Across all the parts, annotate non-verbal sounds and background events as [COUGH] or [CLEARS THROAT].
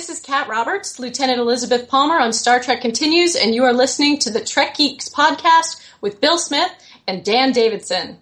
this is Kat Roberts, Lieutenant Elizabeth Palmer on Star Trek Continues, and you are listening to the Trek Geeks podcast with Bill Smith and Dan Davidson.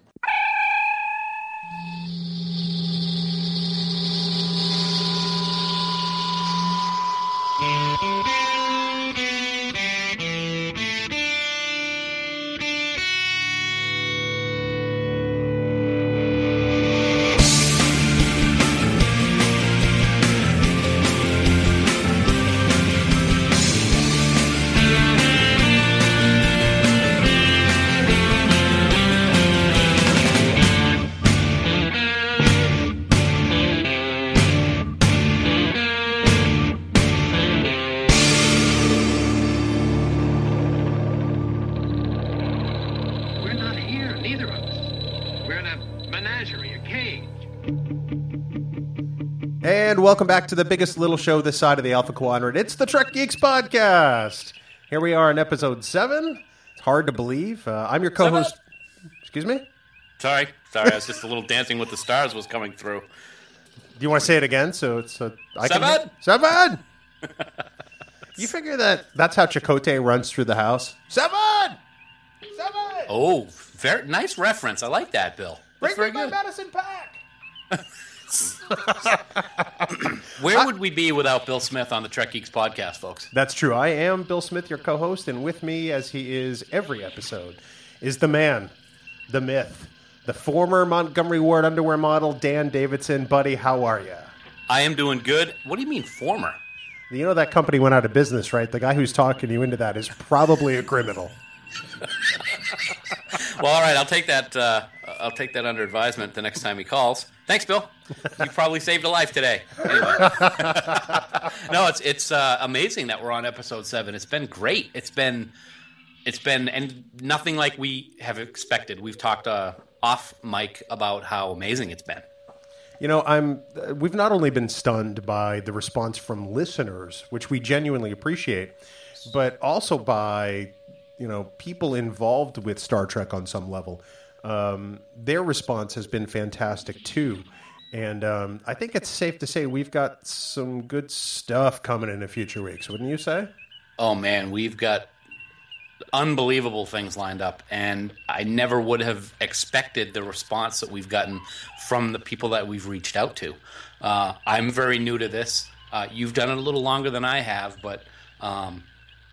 Welcome back to the biggest little show this side of the Alpha Quadrant. It's the Trek Geeks Podcast. Here we are in episode seven. It's hard to believe. Uh, I'm your co-host. Excuse me. Sorry, sorry. I was just a little Dancing with the Stars was coming through. Do you want to say it again? So it's uh, I Seven? Seven. [LAUGHS] you figure that that's how Chakotay runs through the house. Seven. Seven. Oh, very nice reference. I like that, Bill. Bring That's very me my good. medicine pack. [LAUGHS] [LAUGHS] Where would we be without Bill Smith on the Trek Geeks podcast, folks? That's true. I am Bill Smith, your co-host, and with me, as he is every episode, is the man, the myth, the former Montgomery Ward underwear model, Dan Davidson. Buddy, how are you? I am doing good. What do you mean, former? You know that company went out of business, right? The guy who's talking you into that is probably a criminal. [LAUGHS] Well, all right. I'll take that. Uh, I'll take that under advisement the next time he calls. Thanks, Bill. You probably saved a life today. Anyway. [LAUGHS] no, it's it's uh, amazing that we're on episode seven. It's been great. It's been it's been and nothing like we have expected. We've talked uh, off mic about how amazing it's been. You know, I'm. We've not only been stunned by the response from listeners, which we genuinely appreciate, but also by you know people involved with Star Trek on some level. Um, their response has been fantastic too, and um, I think it's safe to say we've got some good stuff coming in the future weeks. Wouldn't you say? Oh man, we've got unbelievable things lined up, and I never would have expected the response that we've gotten from the people that we've reached out to. Uh, I'm very new to this. Uh, you've done it a little longer than I have, but um,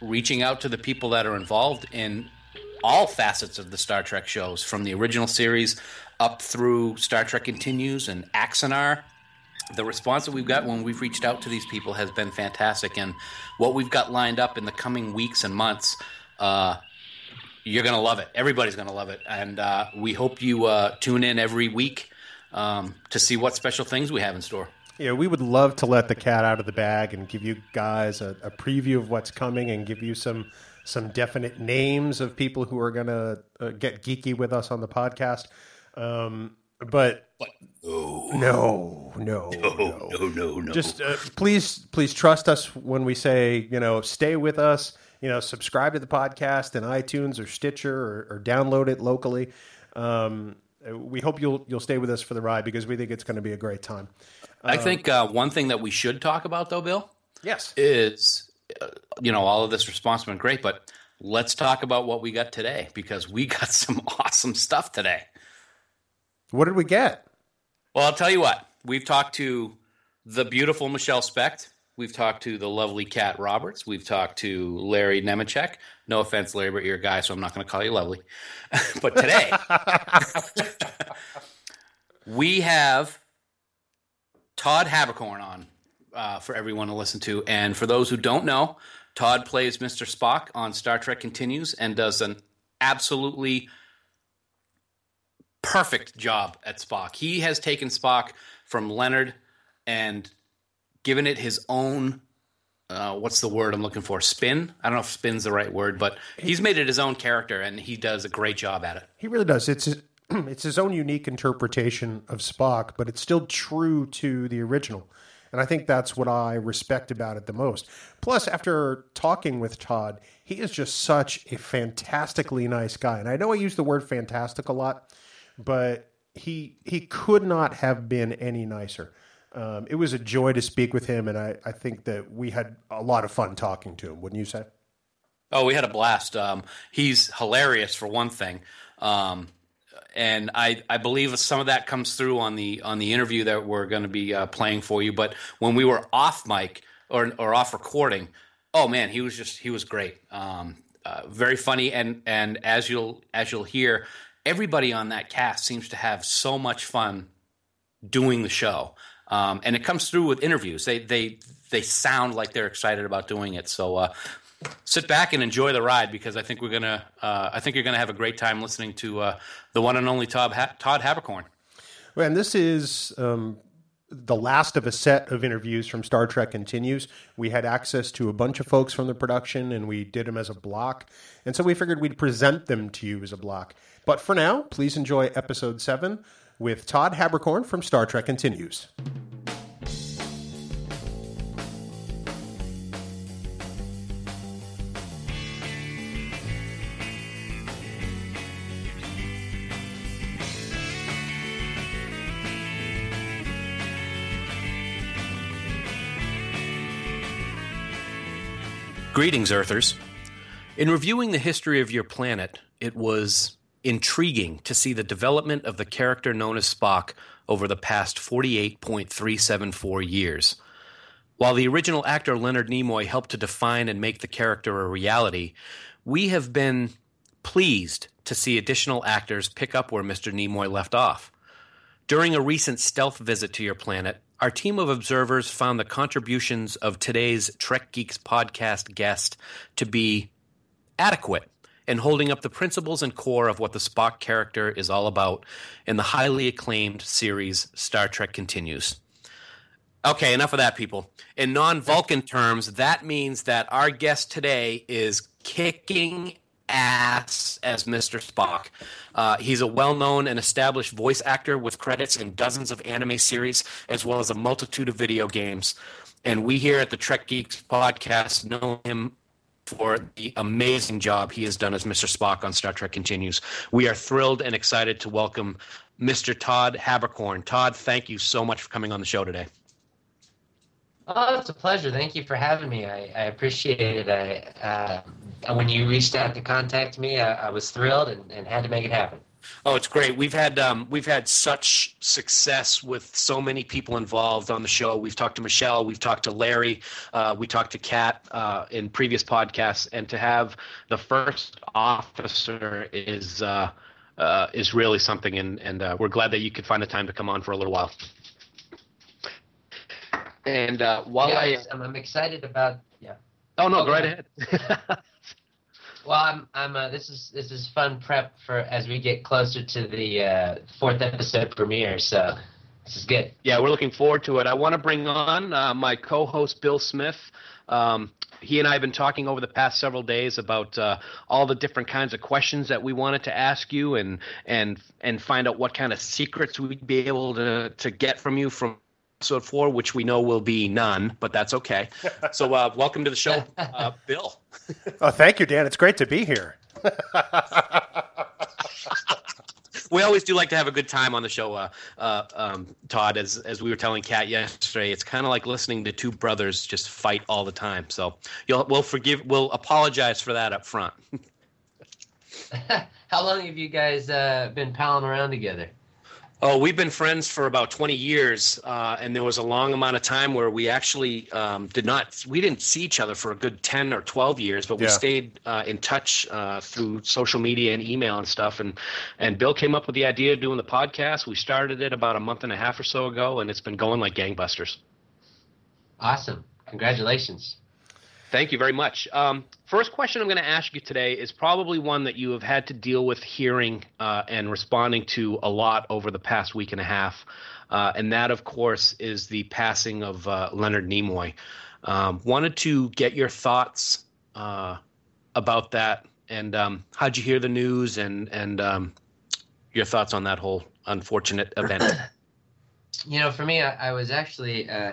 reaching out to the people that are involved in all facets of the Star Trek shows, from the original series up through Star Trek Continues and Axanar, the response that we've got when we've reached out to these people has been fantastic, and what we've got lined up in the coming weeks and months, uh, you're going to love it. Everybody's going to love it, and uh, we hope you uh, tune in every week um, to see what special things we have in store. Yeah, we would love to let the cat out of the bag and give you guys a, a preview of what's coming and give you some some definite names of people who are going to uh, get geeky with us on the podcast. Um, but But no, no, [LAUGHS] no, no, no, no, no. Just uh, please, please trust us when we say you know stay with us. You know, subscribe to the podcast in iTunes or Stitcher or, or download it locally. Um, we hope you'll you'll stay with us for the ride because we think it's going to be a great time. I think uh, one thing that we should talk about, though, Bill, Yes. is you know all of this response has been great, but let's talk about what we got today because we [LAUGHS] got some awesome stuff today. What did we get? Well, I'll tell you what. We've talked to the beautiful Michelle Specht. We've talked to the lovely Kat Roberts. We've talked to Larry Nemecek. No offense, Larry, but you're a guy, so I'm not going to call you lovely. [LAUGHS] but today, [LAUGHS] we have Todd Haberkorn on uh, for everyone to listen to. And for those who don't know, Todd plays Mr. Spock on Star Trek Continues and does an absolutely perfect job at Spock. He has taken Spock from Leonard and given it his own. Uh, what's the word I'm looking for? Spin. I don't know if spin's the right word, but he's made it his own character, and he does a great job at it. He really does. It's [CLEARS THROAT] it's his own unique interpretation of Spock, but it's still true to the original. And I think that's what I respect about it the most. Plus, after talking with Todd, he is just such a fantastically nice guy. And I know I use the word fantastic a lot, but he he could not have been any nicer. Um, it was a joy to speak with him, and I, I think that we had a lot of fun talking to him. Wouldn't you say? Oh, we had a blast. Um, he's hilarious for one thing, um, and I I believe some of that comes through on the on the interview that we're going to be uh, playing for you. But when we were off mic or or off recording, oh man, he was just he was great. Um, uh, very funny, and and as you'll as you'll hear, everybody on that cast seems to have so much fun doing the show. Um, and it comes through with interviews. They they they sound like they're excited about doing it. So uh, sit back and enjoy the ride because I think we're gonna uh, I think you're gonna have a great time listening to uh, the one and only Todd ha- Todd Haberkorn. Well, and this is um, the last of a set of interviews from Star Trek Continues. We had access to a bunch of folks from the production, and we did them as a block. And so we figured we'd present them to you as a block. But for now, please enjoy episode seven with Todd Haberkorn from Star Trek Continues. Greetings, Earthers. In reviewing the history of your planet, it was intriguing to see the development of the character known as Spock over the past 48.374 years. While the original actor Leonard Nimoy helped to define and make the character a reality, we have been pleased to see additional actors pick up where Mr. Nimoy left off. During a recent stealth visit to your planet, our team of observers found the contributions of today's Trek Geeks podcast guest to be adequate and holding up the principles and core of what the Spock character is all about in the highly acclaimed series Star Trek Continues. Okay, enough of that, people. In non Vulcan terms, that means that our guest today is kicking ass as Mr. Spock. Uh, he's a well known and established voice actor with credits in dozens of anime series, as well as a multitude of video games. And we here at the Trek Geeks podcast know him for the amazing job he has done as Mr. Spock on Star Trek Continues. We are thrilled and excited to welcome Mr. Todd Haberkorn. Todd, thank you so much for coming on the show today. Oh, it's a pleasure. Thank you for having me. I, I appreciate it. I, uh, when you reached out to contact me, I, I was thrilled and, and, had to make it happen. Oh, it's great. We've had um, we've had such success with so many people involved on the show. We've talked to Michelle, we've talked to Larry, uh, we talked to Kat uh, in previous podcasts, and to have the first officer is uh, uh is really something. And and uh, we're glad that you could find the time to come on for a little while. And uh, while I, I'm excited about yeah. Oh no, go right ahead. [LAUGHS] well, I'm I'm uh, this is this is fun prep for as we get closer to the uh, fourth episode premiere. So this is good. Yeah, we're looking forward to it. I want to bring on uh, my co-host Bill Smith. Um, he and I have been talking over the past several days about uh, all the different kinds of questions that we wanted to ask you, and and and find out what kind of secrets we'd be able to to get from you from episode four, which we know will be none, but that's okay. So, uh, welcome to the show, uh, Bill. oh, thank you, Dan. It's great to be here. we always do like to have a good time on the show, uh, uh, um, Todd. As as we were telling Kat yesterday, it's kind of like listening to two brothers just fight all the time. So you'll we'll forgive, we'll apologize for that up front. [LAUGHS] How long have you guys uh, been palling around together? Oh, we've been friends for about 20 years, uh, and there was a long amount of time where we actually um, did not, we didn't see each other for a good 10 or 12 years, but we yeah. stayed uh, in touch uh, through social media and email and stuff. And, and Bill came up with the idea of doing the podcast. We started it about a month and a half or so ago, and it's been going like gangbusters. Awesome. Congratulations. Thank you very much. Um, first question I'm going to ask you today is probably one that you have had to deal with hearing uh, and responding to a lot over the past week and a half. Uh, and that, of course, is the passing of uh, Leonard Nimoy. Um, wanted to get your thoughts uh, about that, and um, how'd you hear the news, and and um, your thoughts on that whole unfortunate [CLEARS THROAT] event. You know, for me, I, I was actually uh,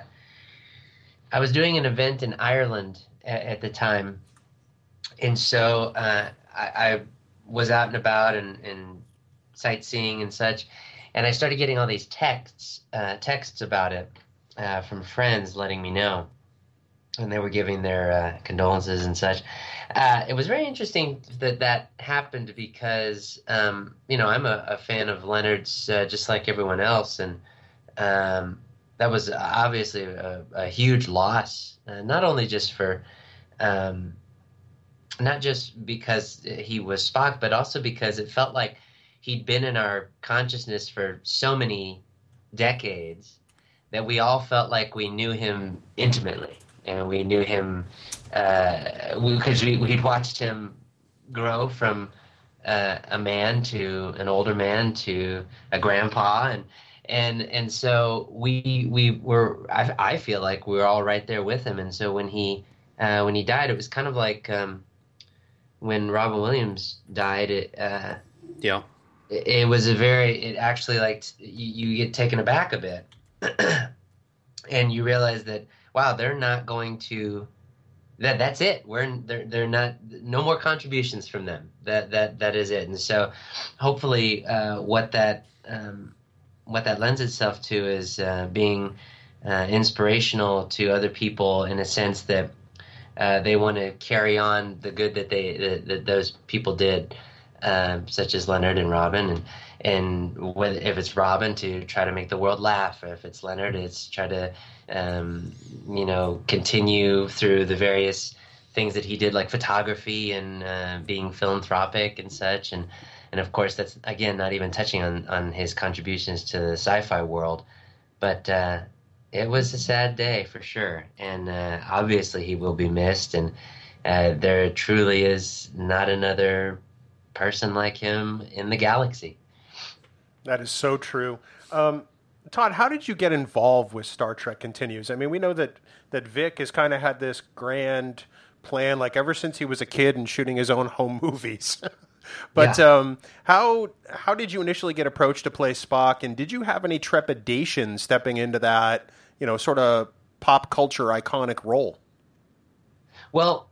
I was doing an event in Ireland at, at the time, and so uh, I, I, was out and about and, and, sightseeing and such, and I started getting all these texts uh, texts about it, uh, from friends letting me know, and they were giving their uh, condolences and such. Uh, it was very interesting that that happened because um, you know I'm a, a, fan of Leonard's just like everyone else, and um, that was obviously a, a huge loss, uh, not only just for. Um, not just because he was Spock, but also because it felt like he'd been in our consciousness for so many decades that we all felt like we knew him intimately and we knew him because uh, we, we'd watched him grow from uh, a man to an older man to a grandpa and and and so we we were I, I feel like we were all right there with him and so when he uh, when he died it was kind of like um, when Robin Williams died it uh, yeah it, it, was a very it actually like you, you get taken aback a bit [CLEARS THROAT] and you realize that wow, they're not going to that that's it. We're they're they're not no more contributions from them. That that that is it. And so, hopefully, uh, what that um, what that lends itself to is uh, being uh, inspirational to other people in a sense that uh, they want to carry on the good that they that, that those people did, um, such as Leonard and Robin. And and if it's Robin to try to make the world laugh, or if it's Leonard, it's try to um, you know continue through the various things that he did, like photography and uh, being philanthropic and such, and and of course that's again not even touching on on his contributions to the sci-fi world, but. Uh, it was a sad day for sure, and uh, obviously he will be missed. And uh, there truly is not another person like him in the galaxy. That is so true. Um, Todd, how did you get involved with Star Trek Continues? I mean, we know that that Vic has kind of had this grand plan, like ever since he was a kid and shooting his own home [LAUGHS] movies. But yeah. um, how how did you initially get approached to play Spock, and did you have any trepidation stepping into that, you know, sort of pop culture iconic role? Well,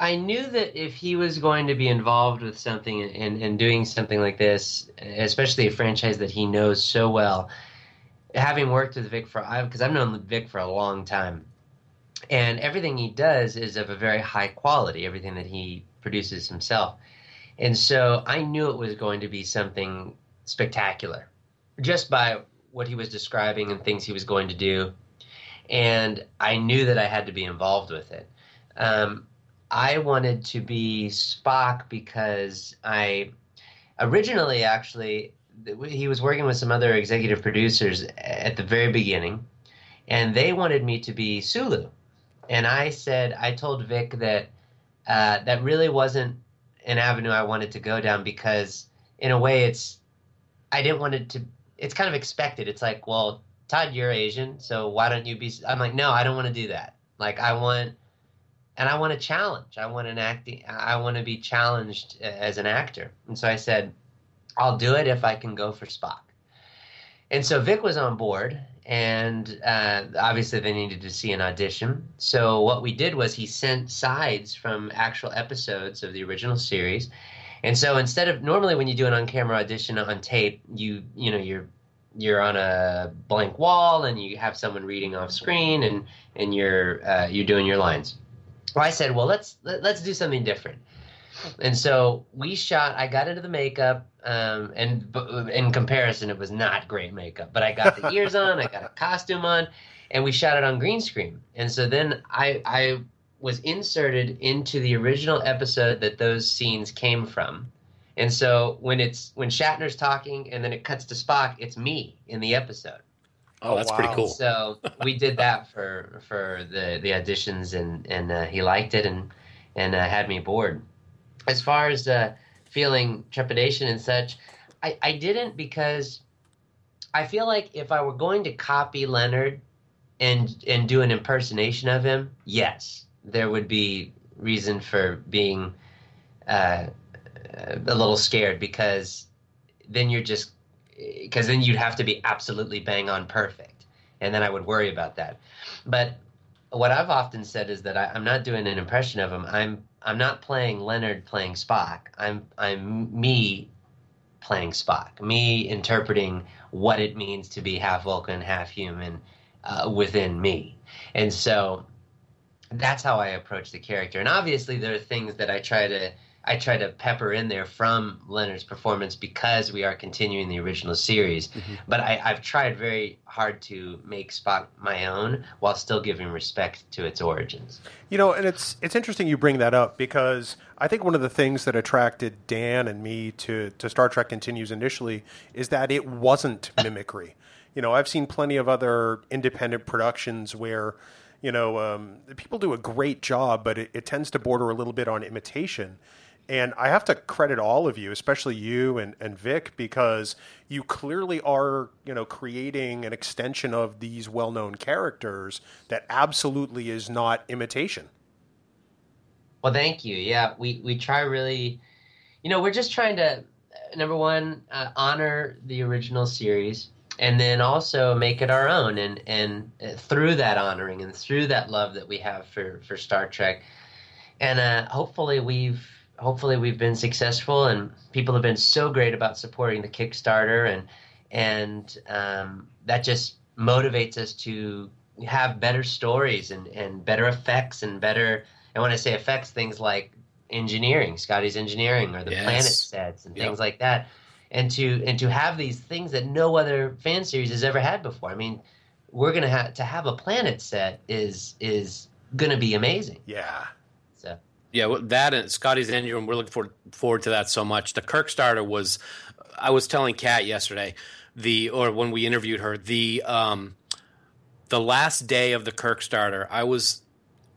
I knew that if he was going to be involved with something and, and doing something like this, especially a franchise that he knows so well, having worked with Vic for because I've known Vic for a long time, and everything he does is of a very high quality. Everything that he produces himself, and so I knew it was going to be something spectacular, just by what he was describing and things he was going to do, and I knew that I had to be involved with it. Um, I wanted to be Spock because I originally actually he was working with some other executive producers at the very beginning, and they wanted me to be Sulu, and I said I told Vic that uh, that really wasn't an avenue I wanted to go down because in a way it's I didn't want it to it's kind of expected. It's like well Todd you're Asian so why don't you be I'm like no I don't want to do that like I want and I want to challenge. I want an acting. I want to be challenged as an actor. And so I said, I'll do it if I can go for Spock. And so Vic was on board, and uh, obviously they needed to see an audition. So what we did was he sent sides from actual episodes of the original series. And so instead of normally when you do an on-camera audition on tape, you you know you're you're on a blank wall and you have someone reading off screen and and you're uh, you're doing your lines. Well, I said, well, let's let, us let us do something different. And so we shot. I got into the makeup, um, and in comparison, it was not great makeup. But I got the [LAUGHS] ears on, I got a costume on, and we shot it on green screen. And so then I I was inserted into the original episode that those scenes came from. And so when it's when Shatner's talking and then it cuts to Spock, it's me in the episode. Oh, that's wow. pretty cool. So we did that for for the the auditions, and and uh, he liked it, and and uh, had me aboard. As far as uh, feeling trepidation and such, I I didn't because I feel like if I were going to copy Leonard and and do an impersonation of him, yes, there would be reason for being uh, a little scared because then you're just because then you'd have to be absolutely bang on perfect, and then I would worry about that. But what I've often said is that I, am not doing an impression of him. I'm I'm not playing Leonard playing Spock. I'm I'm me playing Spock. Me interpreting what it means to be half Vulcan, half human, uh, within me, and so that's how I approach the character. And obviously, there are things that I try to I try to pepper in there from Leonard's performance because we are continuing the original series. Mm-hmm. But I, have tried very hard to make Spock my own while still giving respect to its origins. You know, and it's it's interesting you bring that up because I think one of the things that attracted Dan and me to to Star Trek Continues initially is that it wasn't [LAUGHS] mimicry. you know, I've seen plenty of other independent productions where you know, um, people do a great job, but it, it, tends to border a little bit on imitation. And I have to credit all of you, especially you and, and Vic, because you clearly are, you know, creating an extension of these well-known characters that absolutely is not imitation. Well, thank you. Yeah, we we try really, you know, we're just trying to number one uh, honor the original series, and then also make it our own, and and uh, through that honoring and through that love that we have for for Star Trek, and uh, hopefully we've hopefully we've been successful and people have been so great about supporting the Kickstarter and and um, that just motivates us to have better stories and, and better effects and better and when I say effects things like engineering Scotty's engineering or the yes. planet sets and yep. things like that and to and to have these things that no other fan series has ever had before I mean we're gonna have to have a planet set is is gonna be amazing yeah yeah, that and Scotty's engine. We're looking forward, forward to that so much. The Kirk starter was. I was telling Kat yesterday, the or when we interviewed her, the um, the last day of the Kirk starter, I was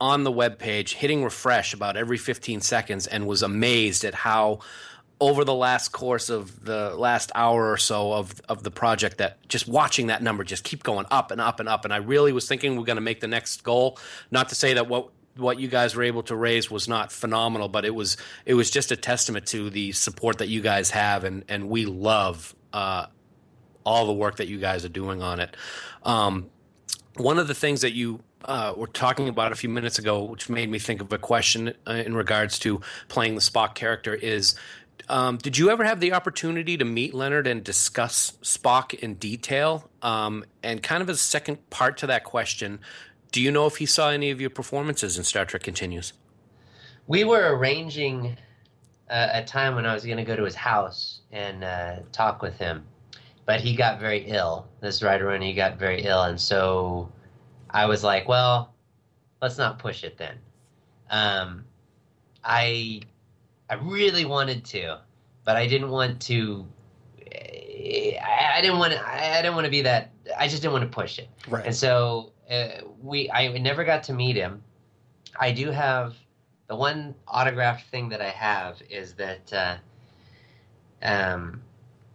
on the web page hitting refresh about every 15 seconds and was amazed at how over the last course of the last hour or so of of the project that just watching that number just keep going up and up and up and I really was thinking we're going to make the next goal not to say that what what you guys were able to raise was not phenomenal, but it was it was just a testament to the support that you guys have, and and we love uh, all the work that you guys are doing on it. Um, one of the things that you uh, were talking about a few minutes ago, which made me think of a question uh, in regards to playing the Spock character, is um, did you ever have the opportunity to meet Leonard and discuss Spock in detail? Um, and kind of a second part to that question, do you know if he saw any of your performances in Star Trek Continues? We were arranging uh, a time when I was going to go to his house and uh, talk with him, but he got very ill. This writer, when he got very ill, and so I was like, "Well, let's not push it then." Um, I I really wanted to, but I didn't want to. I, I didn't want to. I didn't want to be that. I just didn't want to push it. Right. And so uh, we I never got to meet him. I do have the one autographed thing that I have is that uh, um,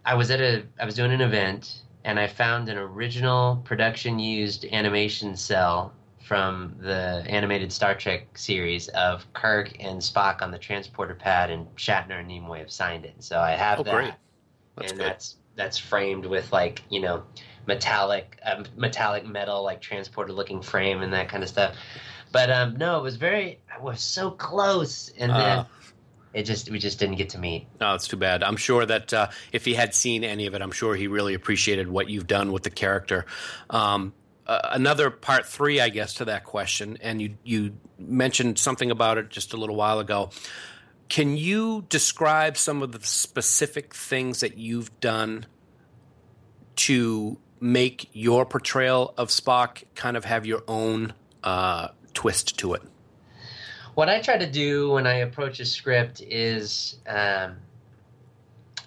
I was at a I was doing an event and I found an original production used animation cell from the animated Star Trek series of Kirk and Spock on the transporter pad, and Shatner and Nimoy have signed it. So I have oh, that, that's and good. that's that's framed with like you know metallic um, metallic metal like transporter looking frame and that kind of stuff. But um, no, it was very. I was so close, and then uh, it just we just didn't get to meet. No, it's too bad. I'm sure that uh, if he had seen any of it, I'm sure he really appreciated what you've done with the character. Um, uh, another part three, I guess, to that question, and you you mentioned something about it just a little while ago. Can you describe some of the specific things that you've done to make your portrayal of Spock kind of have your own uh, twist to it? What I try to do when I approach a script is um,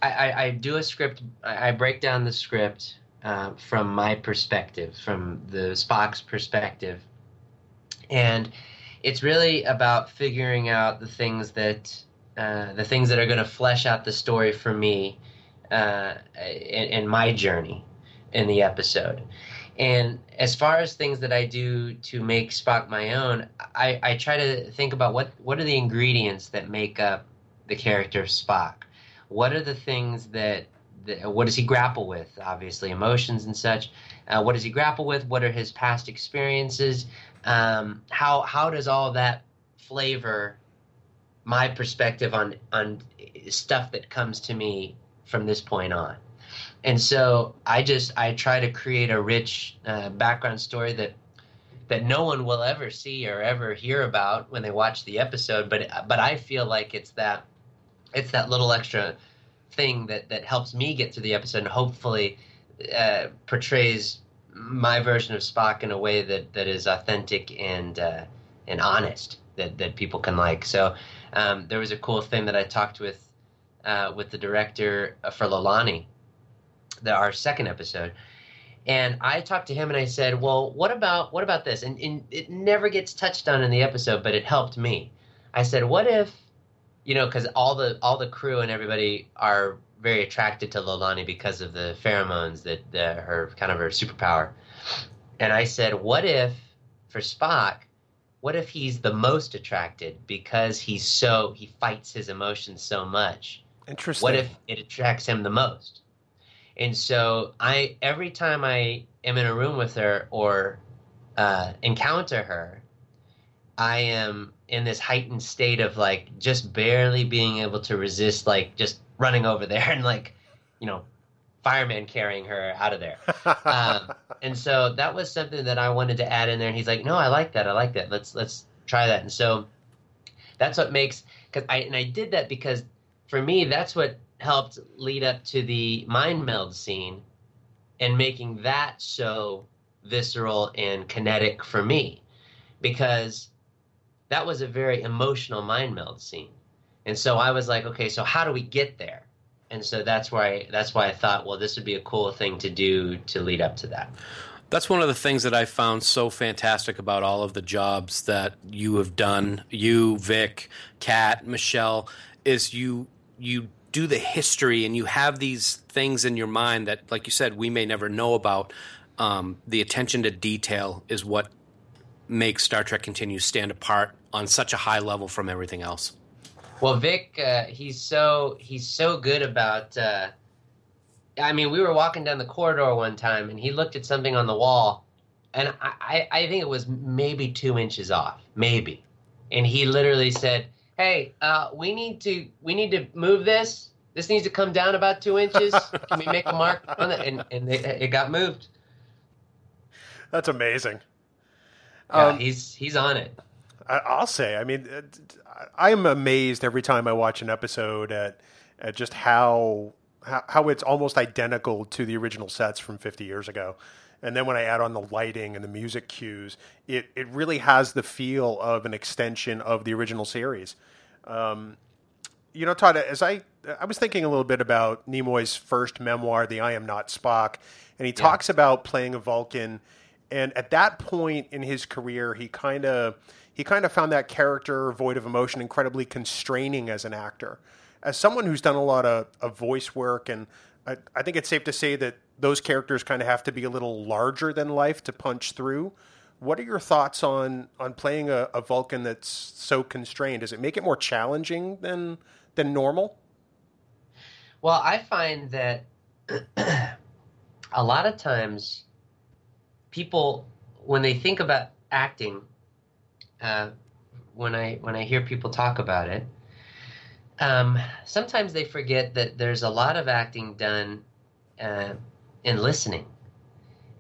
I, I, I, do a script, I, I break down the script uh, from my perspective, from the Spock's perspective. And it's really about figuring out the things that uh, the things that are going to flesh out the story for me uh, in, in my journey in the episode. And as far as things that I do to make Spock my own, I, I try to think about what, what are the ingredients that make up the character of Spock? What are the things that, that what does he grapple with? Obviously, emotions and such. Uh, what does he grapple with? What are his past experiences? Um, how how does all that flavor my perspective on on stuff that comes to me from this point on? And so I just I try to create a rich uh, background story that that no one will ever see or ever hear about when they watch the episode. But but I feel like it's that it's that little extra thing that that helps me get through the episode and hopefully uh, portrays my version of Spock in a way that that is authentic and uh, and honest that that people can like. So um, there was a cool thing that I talked with uh, with the director for Lolani, the, our second episode. And I talked to him and I said, "Well, what about what about this?" And, and it never gets touched on in the episode, but it helped me. I said, "What if, you know, because all the all the crew and everybody are very attracted to Lolani because of the pheromones that the, her kind of her superpower." And I said, "What if for Spock, what if he's the most attracted because he's so he fights his emotions so much? Interesting. What if it attracts him the most?" And so I every time I am in a room with her or uh, encounter her, I am in this heightened state of like just barely being able to resist, like just running over there [LAUGHS] and like, you know, fireman carrying her out of there. um, [LAUGHS] and so that was something that I wanted to add in there. And he's like, "No, I like that. I like that. Let's let's try that." And so that's what makes because I and I did that because for me that's what helped lead up to the mind meld scene and making that so visceral and kinetic for me. Because that was a very emotional mind meld scene. And so i was like okay so how do we get there? And so that's why that's why i thought well this would be a cool thing to do to lead up to that. That's one of the things that I found so fantastic about all of the jobs that you have done. You, Vic, Kat, Michelle, is you you do the history and you have these things in your mind that, like you said, we may never know about. Um, the attention to detail is what makes Star Trek Continue stand apart on such a high level from everything else. Well, Vic, uh, he's so he's so good about. Uh, I mean, we were walking down the corridor one time, and he looked at something on the wall, and I, I, I think it was maybe two inches off, maybe, and he literally said, "Hey, uh, we need to we need to move this. This needs to come down about two inches. Can we make a mark on it?" And and it, it got moved. That's amazing. Yeah, Um, he's he's on it. I, I'll say. I mean, uh, I am amazed every time I watch an episode at, at just how, how how it's almost identical to the original sets from 50 years ago. And then when I add on the lighting and the music cues, it, it really has the feel of an extension of the original series. Um, you know, Todd, as I I was thinking a little bit about Nimoy's first memoir, The I Am Not Spock, and he talks about playing a Vulcan, and at that point in his career, he kind of he kind of found that character void of emotion incredibly constraining as an actor. As someone who's done a lot of, of voice work, and I, I think it's safe to say that those characters kind of have to be a little larger than life to punch through. What are your thoughts on on playing a, a Vulcan that's so constrained? Does it make it more challenging than than normal? Well, I find that [CLEARS THROAT] a lot of times people, when they think about acting, uh, when I when I hear people talk about it, um, sometimes they forget that there's a lot of acting done uh, in listening.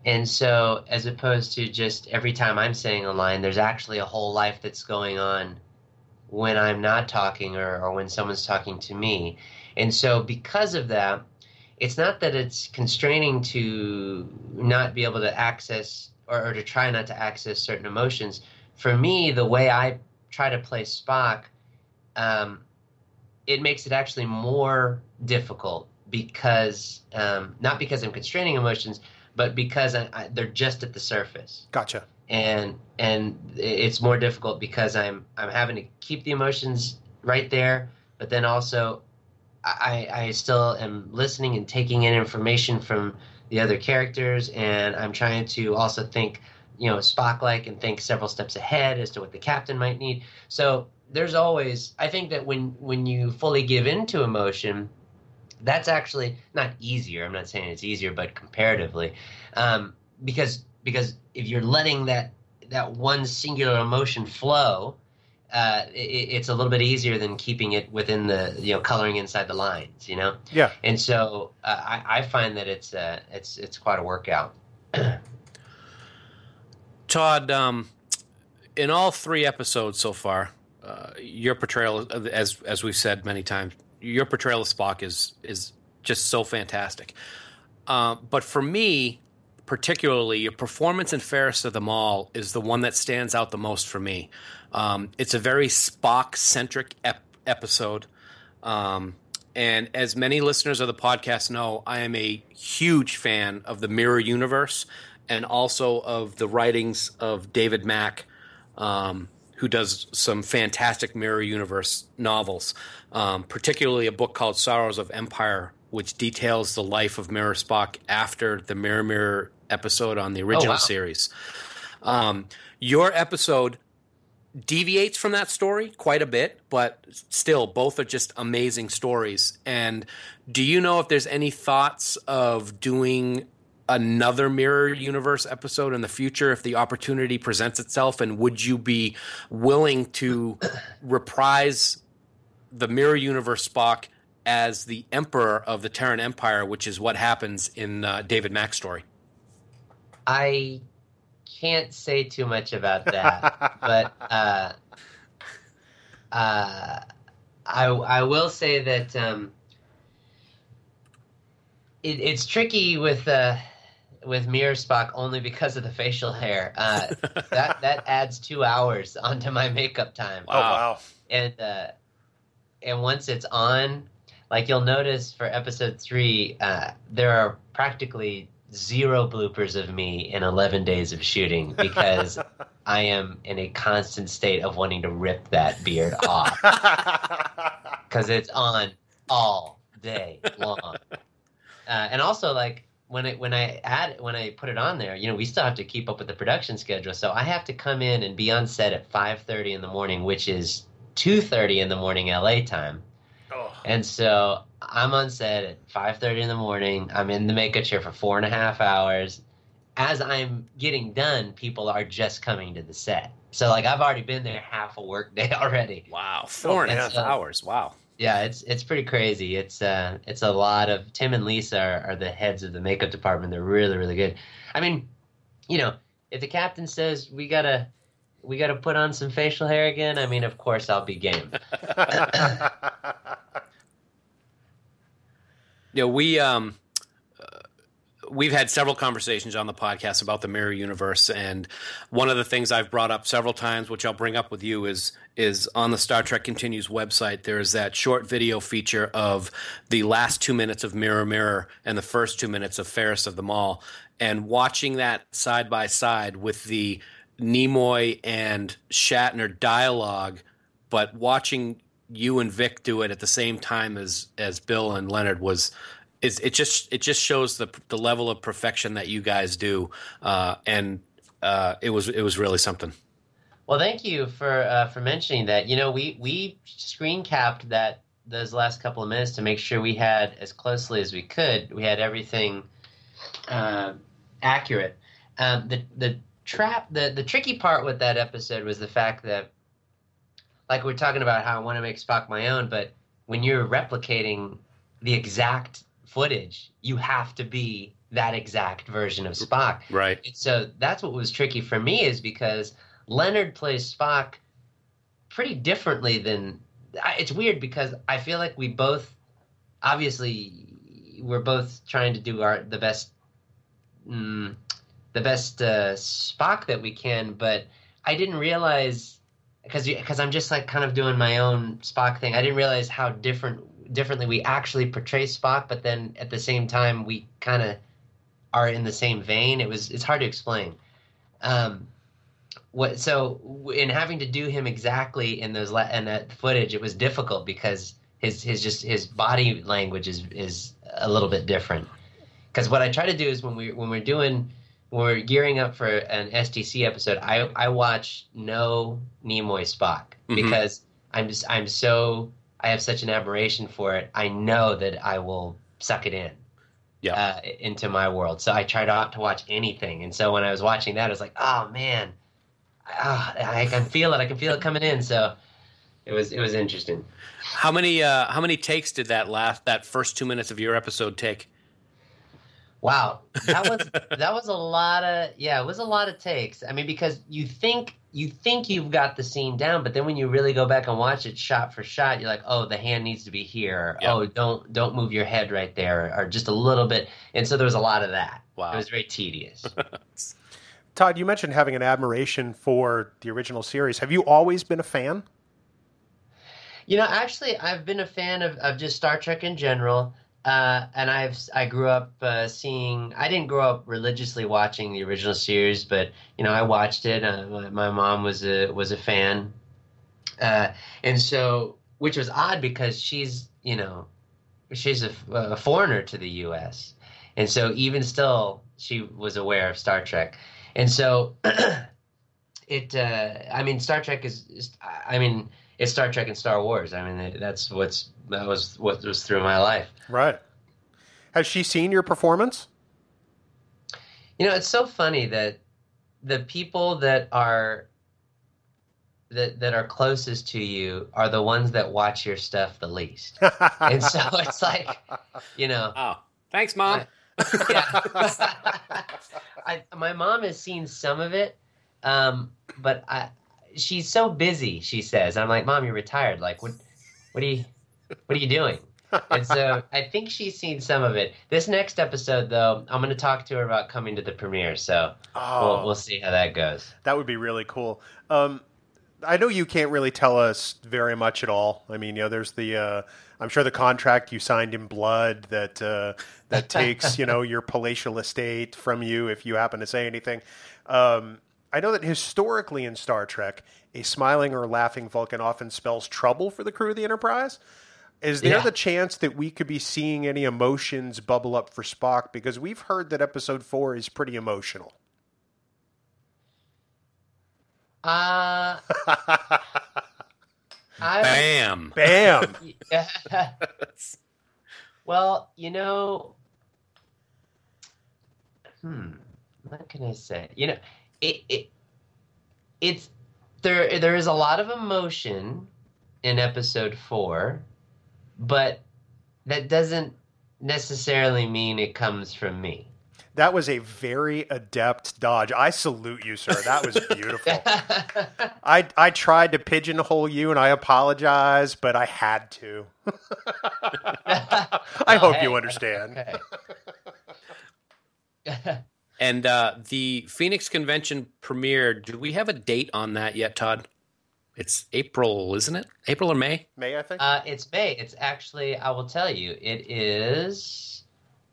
And so, as opposed to just every time I'm saying a line, there's actually a whole life that's going on when I'm not talking or, or when someone's talking to me. And so, because of that, it's not that it's constraining to not be able to access or, or to try not to access certain emotions. For me, the way I try to play Spock, um, it makes it actually more difficult because um, not because I'm constraining emotions, but because I, I, they're just at the surface Gotcha. and and it's more difficult because I'm I'm having to keep the emotions right there, but then also I I still am listening and taking in information from the other characters, and I'm trying to also think you know Spock like and think several steps ahead as to what the captain might need. So there's always I think that when when you fully give into emotion that's actually not easier. I'm not saying it's easier, but comparatively, um, because because if you're letting that that one singular emotion flow, uh, it, it's a little bit easier than keeping it within the you know coloring inside the lines. You know. Yeah. And so uh, I, I find that it's uh, it's it's quite a workout. [CLEARS THROAT] Todd, um, in all three episodes so far, uh, your portrayal, as as we've said many times, your portrayal of Spock is is just so fantastic. Uh, but for me, particularly, your performance in Fairest of Them All is the one that stands out the most for me. Um, it's a very Spock centric ep- episode. Um, and as many listeners of the podcast know, I am a huge fan of the Mirror Universe and also of the writings of David Mack, um, who does some fantastic Mirror Universe novels, um, particularly a book called Sorrows of Empire, which details the life of Mirror Spock after the Mirror Mirror episode on the original wow. series. Um, your episode deviates from that story quite a bit, but still, both are just amazing stories. And do you know if there's any thoughts of doing another Mirror Universe episode in the future if the opportunity presents itself? And would you be willing to [COUGHS] reprise the Mirror Universe Spock as the Emperor of the Terran Empire, which is what happens in uh, David Mack's story? I can't say too much about that, [LAUGHS] but uh, uh, I I will say that um, it, it's tricky with uh, with Mirror Spock only because of the facial hair. Uh, [LAUGHS] that that adds two hours onto my makeup time. Oh wow. and uh, and once it's on, like you'll notice for episode three, uh, there are practically zero bloopers of me in 11 days of shooting because [LAUGHS] I am in a constant state of wanting to rip that beard off [LAUGHS] because it's on all day long. Uh, and also, like when I when I add when I put it on there, you know, we still have to keep up with the production schedule, so I have to come in and be on set at 5:30 in the morning, which is 2:30 in the morning LA time. Oh. And so I'm on set at 5:30 in the morning. I'm in the makeup chair for four and a half hours. As I'm getting done, people are just coming to the set. So like I've already been there half a work day [LAUGHS] already. Wow, four and a half uh, hours. Wow. Yeah, it's it's pretty crazy. It's uh it's a lot of Tim and Lisa are, are the heads of the makeup department. They're really really good. I mean, you know, if the captain says we gotta we gotta put on some facial hair again, I mean, of course I'll be game. [LAUGHS] [LAUGHS] Yeah, we um, we've had several conversations on the podcast about the mirror universe, and one of the things I've brought up several times, which I'll bring up with you, is is on the Star Trek Continues website. There is that short video feature of the last two minutes of Mirror Mirror and the first two minutes of Fairest of Them All, and watching that side by side with the Nimoy and Shatner dialogue, but watching you and Vic do it at the same time as as Bill and Leonard was is it just it just shows the the level of perfection that you guys do uh, and uh, it was it was really something. Well, thank you for uh, for mentioning that. You know, we we screen capped that those last couple of minutes to make sure we had as closely as we could. We had everything uh, accurate. Um, the the trap the the tricky part with that episode was the fact that, like we're talking about how I want to make Spock my own, but when you're replicating the exact footage, you have to be that exact version of Spock. Right. And so that's what was tricky for me is because Leonard plays Spock pretty differently than. It's weird because I feel like we both, obviously, we're both trying to do our the best, mm, the best uh, Spock that we can. But I didn't realize because because I'm just like kind of doing my own Spock thing. I didn't realize how different differently we actually portray Spock. But then at the same time, we kind of are in the same vein. It was it's hard to explain. Um, what so in having to do him exactly in those la- in that footage, it was difficult because his his just his body language is is a little bit different. Because what I try to do is when we when we're doing when we're gearing up for an STC episode, I I watch no Nimoy Spock Mhm. because I'm just I'm so I have such an admiration for it. I know that I will suck it in Yeah. uh, into my world. So I try not to watch anything. And so when I was watching that, I was like, oh man, ah, I can feel it. I can feel it coming in. So it was it was interesting. How many uh, how many takes did that last that first two minutes of your episode take? Wow, that was [LAUGHS] that was a lot of yeah, it was a lot of takes. I mean, because you think you think you've got the scene down, but then when you really go back and watch it shot for shot, you're like, oh, the hand needs to be here. Yep. Oh, don't don't move your head right there, or just a little bit. And so there was a lot of that. Wow. it was very tedious. [LAUGHS] Todd, you mentioned having an admiration for the original series. Have you always been a fan? You know, actually, I've been a fan of, of just Star Trek in general. Uh, and I've I grew up uh, seeing. I didn't grow up religiously watching the original series, but you know I watched it. Uh, my, my mom was a was a fan, uh, and so which was odd because she's you know she's a, a foreigner to the U.S. and so even still she was aware of Star Trek, and so [CLEARS THROAT] it. Uh, I mean, Star Trek is, is. I mean, it's Star Trek and Star Wars. I mean, that's what's that was what was through my life. Right. Has she seen your performance? You know, it's so funny that the people that are that that are closest to you are the ones that watch your stuff the least. [LAUGHS] and so it's like, you know, Oh, thanks, mom. yeah. [LAUGHS] I, my mom has seen some of it, um, but I, she's so busy. She says, "I'm like, mom, you're retired. Like, what, what are you, what are you doing?" and so I think she's seen some of it. This next episode, though, I'm going to talk to her about coming to the premiere. So Oh. we'll, we'll see how that goes. That would be really cool. Um, I know you can't really tell us very much at all. I mean, you know, there's the uh, I'm sure the contract you signed in blood that uh, that [LAUGHS] takes you know your palatial estate from you if you happen to say anything. Um, I know that historically in Star Trek, a smiling or laughing Vulcan often spells trouble for the crew of the Enterprise. Is there Yeah. the chance that we could be seeing any emotions bubble up for Spock? Because we've heard that Episode Four is pretty emotional. Uh, [LAUGHS] I, Bam. Bam. [LAUGHS] well, you know, hmm, what can I say? You know, it, it it's there. There is a lot of emotion in episode four, but that doesn't necessarily mean it comes from me. That was a very adept dodge. I salute you, sir. That was beautiful. [LAUGHS] I I tried to pigeonhole you, and I apologize, but I had to. [LAUGHS] I Oh, hope hey, you understand. okay. [LAUGHS] And uh, the Phoenix Convention premiere, do we have a date on that yet, Todd? It's April, isn't it? April or May? May I think? Uh, it's May. It's actually, I will tell you, it is.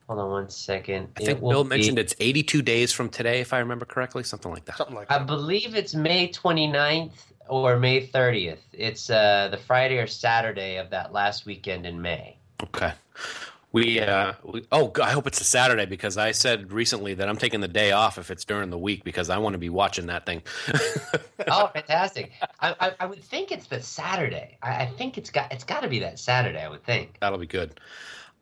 Hold on one second. I think It will Bill be- mentioned it's 82 days from today, if I remember correctly, something like that. Something like I believe it's May 29th or May 30th. It's uh, the Friday or Saturday of that last weekend in May. Okay. We, uh, we, oh, I hope it's a Saturday because I said recently that I'm taking the day off if it's during the week because I want to be watching that thing. [LAUGHS] Oh, fantastic! I, I, I would think it's the Saturday. I, I think it's got it's got to be that Saturday. I would think. That'll be good.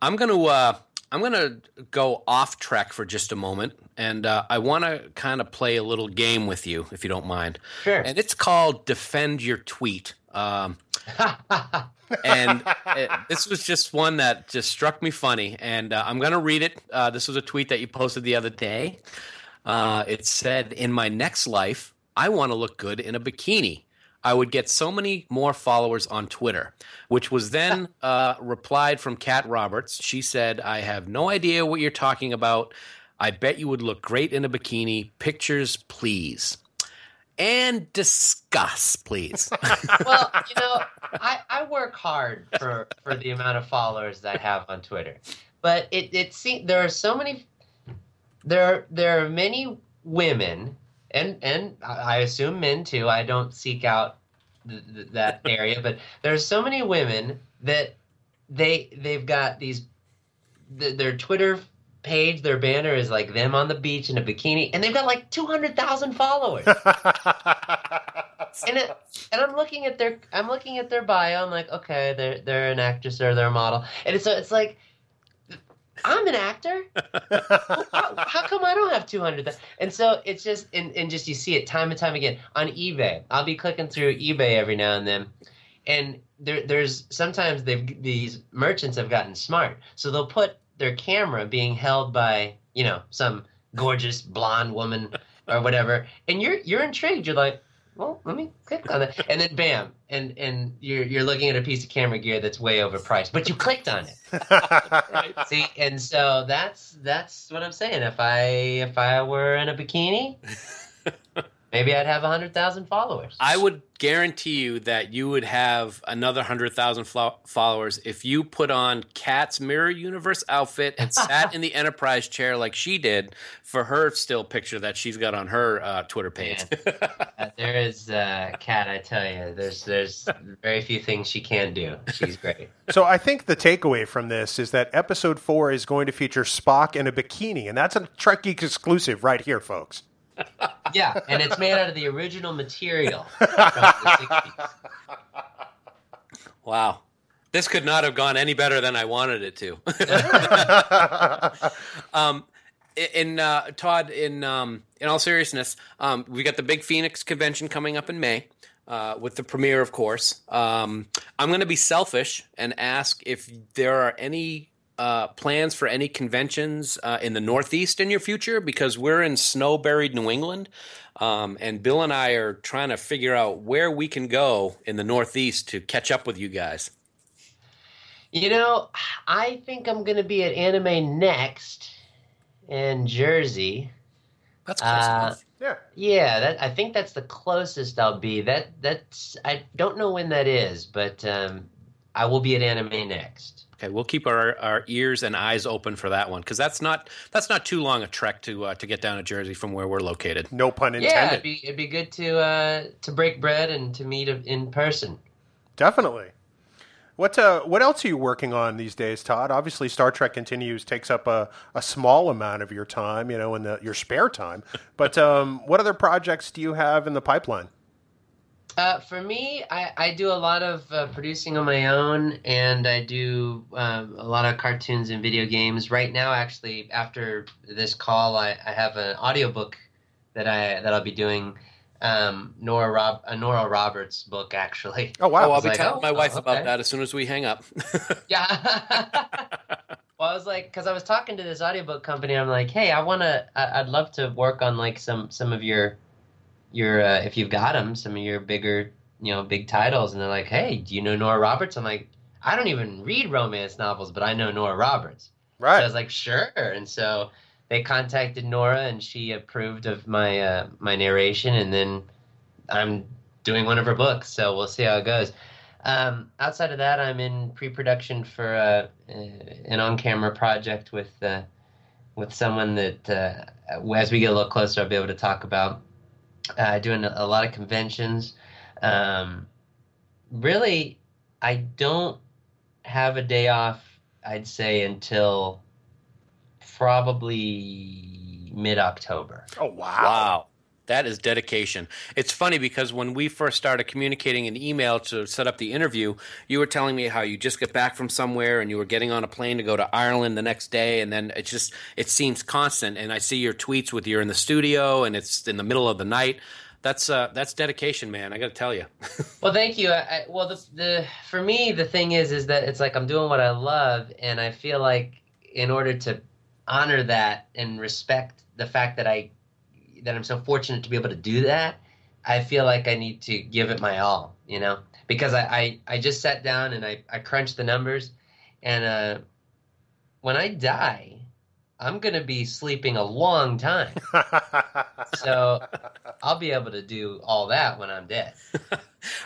I'm gonna uh, I'm gonna go off track for just a moment, and uh, I want to kind of play a little game with you, if you don't mind. Sure. And it's called Defend Your Tweet. Um, [LAUGHS] and it, this was just one that just struck me funny, and uh, I'm gonna read it. Uh, this was a tweet that you posted the other day. Uh, it said, "In my next life, I want to look good in a bikini." I would get so many more followers on Twitter, which was then [LAUGHS] uh, replied from Kat Roberts. She said, I have no idea what you're talking about. I bet you would look great in a bikini. Pictures, please. And discuss, please. [LAUGHS] well, you know, I, I work hard for for the amount of followers that I have on Twitter, but it it seems there are so many there there are many women and and I assume men too. I don't seek out th- th- that [LAUGHS] area, but there's so many women that they they've got these th- their Twitter page, their banner is like them on the beach in a bikini, and they've got like two hundred thousand followers. [LAUGHS] and it, and I'm looking at their I'm looking at their bio. I'm like, okay, they're they're an actress or they're a model, and it's so it's like I'm an actor. how, [LAUGHS] how come I don't have 200? And so it's just, and, and just you see it time and time again on eBay. I'll be clicking through eBay every now and then. And there, there's sometimes they've, these merchants have gotten smart. So they'll put their camera being held by, you know, some gorgeous blonde woman or whatever. And you're, you're intrigued. You're like, well, let me click on it, and then bam, and and you're you're looking at a piece of camera gear that's way overpriced, but you clicked on it. [LAUGHS] See, and so that's that's what I'm saying. If I if I were in a bikini, maybe I'd have hundred thousand followers. I would guarantee you that you would have another hundred thousand flo- followers if you put on Kat's Mirror Universe outfit and sat [LAUGHS] in the Enterprise chair like she did for her still picture that she's got on her uh, Twitter page. [LAUGHS] Uh, there is uh, Kat. I tell you, there's there's very few things she can do. She's great. So I think the takeaway from this is that episode four is going to feature Spock in a bikini, and that's a Trek Geek exclusive right here, folks. Yeah, and it's made out of the original material [LAUGHS] from the 60s. wow. This could not have gone any better than I wanted it to. [LAUGHS] um, in uh, Todd, in um, in all seriousness, um, we got the big Phoenix convention coming up in May. Uh, with the premiere, of course. Um, I'm going to be selfish and ask if there are any uh, plans for any conventions uh, in the Northeast in your future because we're in snow buried New England. Um, and Bill and I are trying to figure out where we can go in the Northeast to catch up with you guys. You know, I think I'm going to be at Anime Next in Jersey. That's close Uh, enough. Yeah. Yeah, that I think that's the closest I'll be. That that's I don't know when that is, but um, I will be at Anime Next. Okay, we'll keep our, our ears and eyes open for that one because that's not that's not too long a trek to uh, to get down to Jersey from where we're located. No pun Yeah, intended. it'd be it'd be good to uh, to break bread and to meet in person. Definitely. What uh, what else are you working on these days, Todd? Obviously, Star Trek Continues takes up a, a small amount of your time, you know, in the, your spare time. But um, what other projects do you have in the pipeline? Uh, for me, I, I do a lot of uh, producing on my own, and I do um, a lot of cartoons and video games. Right now, actually, after this call, I, I have an audiobook that I that I'll be doing. Um, Nora Rob, a Nora Roberts book, actually. Oh wow! oh, I'll be like, telling oh, my wife oh, about that as soon as we hang up. [LAUGHS] Yeah. [LAUGHS] well, I was like, because I was talking to this audiobook company. I'm like, hey, I want to. I'd love to work on like some some of your your uh, if you've got them, some of your bigger you know big titles. And they're like, hey, do you know Nora Roberts? I'm like, I don't even read romance novels, but I know Nora Roberts. Right. So I was like, sure. And so they contacted Nora, and she approved of my uh, my narration, and then I'm doing one of her books. So we'll see how it goes. Um, outside of that, I'm in pre-production for uh, uh, an on-camera project with uh, with someone that, uh, as we get a little closer, I'll be able to talk about. Uh, doing a, a lot of conventions. Um, really, I don't have a day off. I'd say until probably mid-October. Oh wow! Wow. That is dedication. It's funny because when we first started communicating in email to set up the interview, you were telling me how you just get back from somewhere and you were getting on a plane to go to Ireland the next day, and then it just it seems constant. And I see your tweets with you're in the studio and it's in the middle of the night. That's uh, that's dedication, man. I got to tell you. [LAUGHS] Well, thank you. I, I, well, the, the for me the thing is is that it's like I'm doing what I love, and I feel like in order to honor that and respect the fact that I that I'm so fortunate to be able to do that, I feel like I need to give it my all, you know, because I I, I just sat down and I I crunched the numbers, and uh, when I die, I'm gonna be sleeping a long time, [LAUGHS] so I'll be able to do all that when I'm dead. [LAUGHS]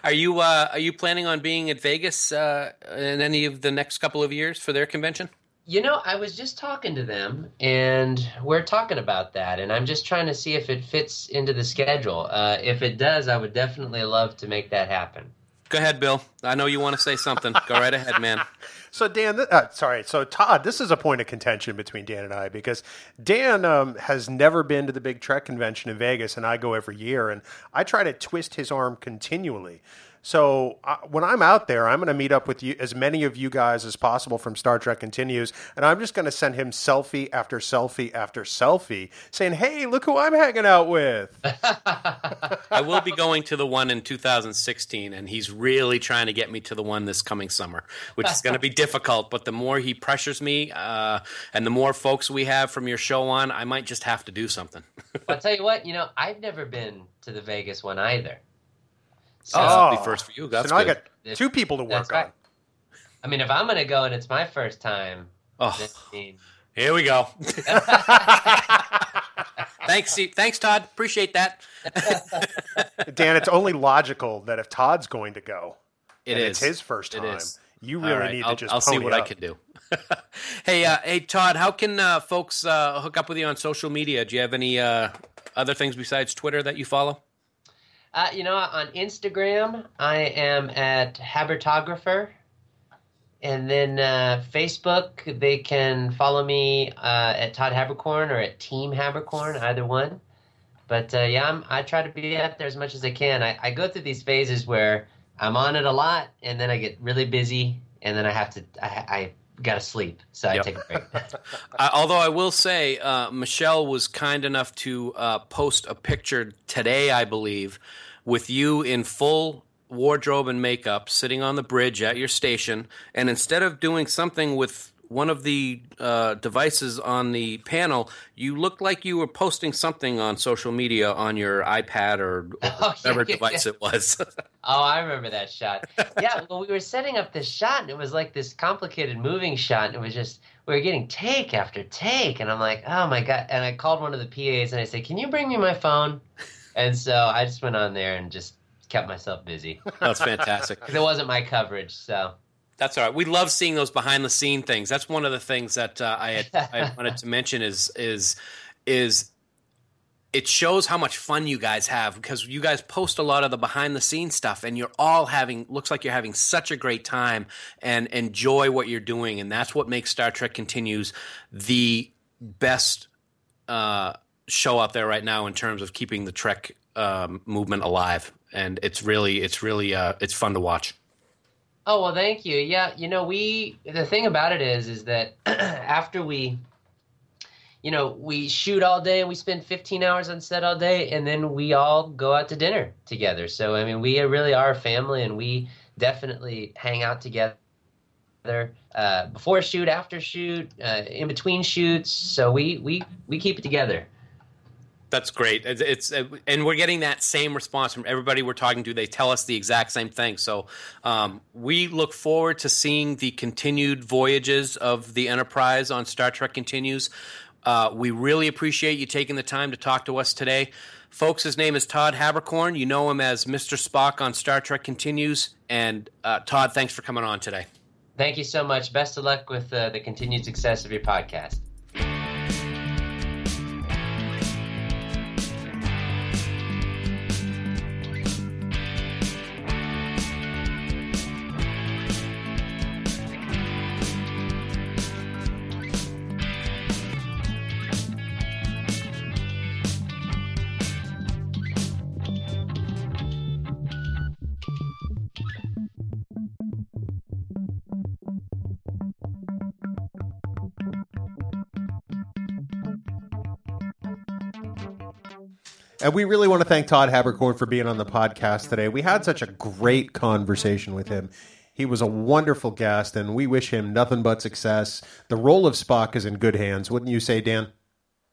Are you uh, are you planning on being at Vegas uh, in any of the next couple of years for their convention? You know, I was just talking to them, and we're talking about that, and I'm just trying to see if it fits into the schedule. Uh, if it does, I would definitely love to make that happen. Go ahead, Bill. I know you want to say something. Go right ahead, man. [LAUGHS] So Dan, uh, sorry, so Todd, this is a point of contention between Dan and I because Dan um, has never been to the Big Trek convention in Vegas, and I go every year, and I try to twist his arm continually. So uh, when I'm out there, I'm going to meet up with you, as many of you guys as possible from Star Trek Continues, and I'm just going to send him selfie after selfie after selfie, saying, "Hey, look who I'm hanging out with." [LAUGHS] I will be going to the one in 2016, and he's really trying to get me to the one this coming summer, which is going to be [LAUGHS] difficult. But the more he pressures me, uh, and the more folks we have from your show on, I might just have to do something. [LAUGHS] I'll tell you what, you know, I've never been to the Vegas one either. So oh, that'll be first for you. That's so now good. I got two people to work right. on. I mean, if I'm going to go and it's my first time, oh, mean... here we go. [LAUGHS] [LAUGHS] thanks, thanks, Todd. Appreciate that. [LAUGHS] Dan, it's only logical that if Todd's going to go, it is it's his first time. You really right. need I'll, to just. I'll see what up. I can do. hey, uh, hey, Todd, how can uh, folks uh, hook up with you on social media? Do you have any uh, other things besides Twitter that you follow? Uh, you know, on Instagram, I am at Habertographer. And then uh, Facebook, they can follow me uh, at Todd Haberkorn or at Team Haberkorn, either one. But uh, yeah, I'm, i try to be out there as much as I can. I, I, go through these phases where I'm on it a lot, and then I get really busy, and then I have to I, I got to sleep, so I take a break. [LAUGHS] [LAUGHS] uh, although I will say, uh, Michelle was kind enough to uh, post a picture today, I believe, with you in full wardrobe and makeup, sitting on the bridge at your station, and instead of doing something with one of the uh, devices on the panel, you looked like you were posting something on social media on your iPad or, [LAUGHS] oh, whatever yeah, device yeah. it was. [LAUGHS] oh, I remember that shot. Yeah, well, we were setting up this shot, and it was like this complicated moving shot, and it was just we were getting take after take, and I'm like, oh my god! And I called one of the PAs, and I said, "Can you bring me my phone?" And so I just went on there and just kept myself busy. That's fantastic. [LAUGHS] Because it wasn't my coverage, so that's all right. We love seeing those behind the scene things. That's one of the things that uh, I, had, I [LAUGHS] wanted to mention is is is it shows how much fun you guys have because you guys post a lot of the behind the scenes stuff and you're all having looks like you're having such a great time and enjoy what you're doing and that's what makes Star Trek continues the best uh, show out there right now in terms of keeping the Trek um, movement alive and it's really it's really uh, it's fun to watch. Oh well, thank you. Yeah, you know, we the thing about it is, is that [CLEARS THROAT] after we, you know, we shoot all day and we spend 15 hours on set all day, and then we all go out to dinner together. So I mean, we really are a family, and we definitely hang out together uh, before shoot, after shoot, uh, in between shoots. So we we we keep it together that's great. It's, it's, and we're getting that same response from everybody we're talking to. They tell us the exact same thing. So um, we look forward to seeing the continued voyages of the Enterprise on Star Trek Continues. Uh, we really appreciate you taking the time to talk to us today. Folks, his name is Todd Haberkorn. You know him as Mr. Spock on Star Trek Continues. And uh, Todd, thanks for coming on today. Thank you so much. Best of luck with uh, the continued success of your podcast. And we really want to thank Todd Haberkorn for being on the podcast today. We had such a great conversation with him. He was a wonderful guest, and we wish him nothing but success. The role of Spock is in good hands, wouldn't you say, Dan?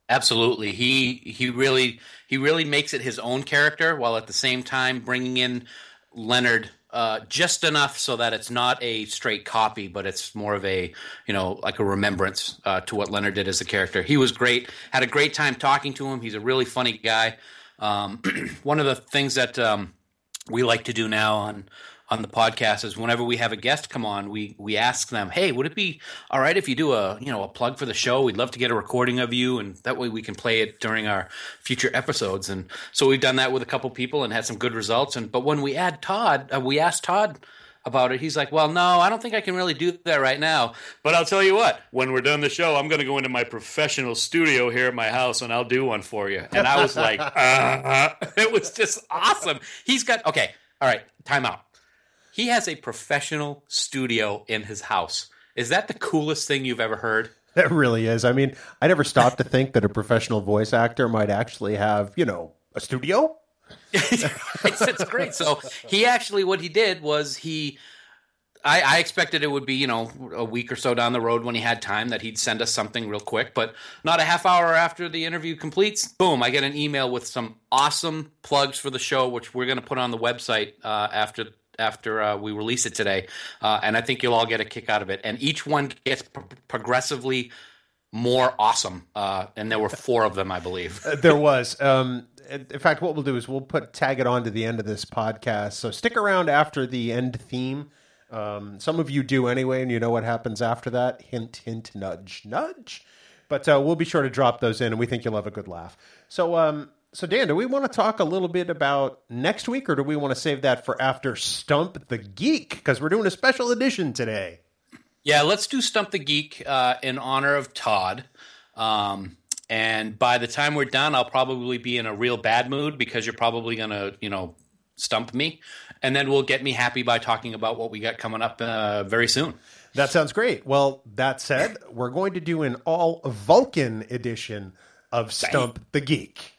Absolutely. He he really he really makes it his own character while at the same time bringing in Leonard uh, just enough so that it's not a straight copy, but it's more of a you know like a remembrance uh, to what Leonard did as a character. He was great. Had a great time talking to him. He's a really funny guy. Um, [CLEARS THROAT] one of the things that um, we like to do now on on the podcast is whenever we have a guest come on, we we ask them, "Hey, would it be all right if you do a you know a plug for the show? We'd love to get a recording of you, and that way we can play it during our future episodes." And so we've done that with a couple people and had some good results. And but when we add Todd, uh, we asked Todd about it. He's like, "Well, no, I don't think I can really do that right now. But I'll tell you what, when we're done the show, I'm going to go into my professional studio here at my house and I'll do one for you." And I was like, [LAUGHS] uh, [LAUGHS] "It was just awesome." He's got okay. All right, time out. He has a professional studio in his house. Is that the coolest thing you've ever heard? That really is. I mean, I never stopped to think that a professional voice actor might actually have, you know, a studio. [LAUGHS] it's, great. So he actually, what he did was he. I, I expected it would be, you know, a week or so down the road when he had time that he'd send us something real quick. But not a half hour after the interview completes, boom, I get an email with some awesome plugs for the show, which we're going to put on the website uh, after after uh, we release it today. Uh, and I think you'll all get a kick out of it. And each one gets pro- progressively more awesome. Uh, and there were four of them, I believe. Uh, there was. Um, in fact, what we'll do is we'll put tag it on to the end of this podcast. So stick around after the end theme. Um, some of you do anyway, and you know what happens after that. Hint, hint, nudge, nudge. But uh, we'll be sure to drop those in, and we think you'll have a good laugh. So, um, so Dan, do we want to talk a little bit about next week, or do we want to save that for after Stump the Geek? Because we're doing a special edition today. Yeah, let's do Stump the Geek uh, in honor of Todd. Um, and by the time we're done, I'll probably be in a real bad mood because you're probably going to, you know, stump me. And then we'll get me happy by talking about what we got coming up uh, very soon. That sounds great. Well, that said, we're going to do an all Vulcan edition of Stump the Geek.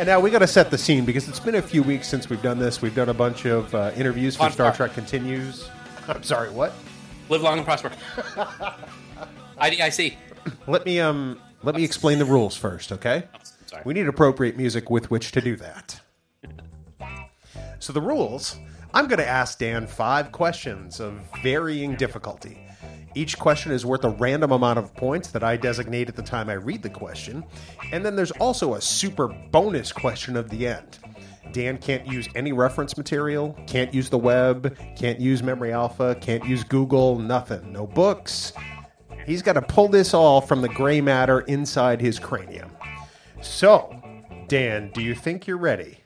And now we got to set the scene because it's been a few weeks since we've done this. We've done a bunch of uh, interviews for Fun Star. Trek Continues. I'm sorry, what? Live long and prosper. [LAUGHS] IDIC. Let me um let me explain the rules first, okay? Sorry. We need appropriate music with which to do that. [LAUGHS] So the rules, I'm going to ask Dan 5 questions of varying difficulty. Each question is worth a random amount of points that I designate at the time I read the question, and then there's also a super bonus question of the end. Dan can't use any reference material, can't use the web, can't use Memory Alpha, can't use Google, nothing. No books, He's got to pull this all from the gray matter inside his cranium. So, Dan, do you think you're ready?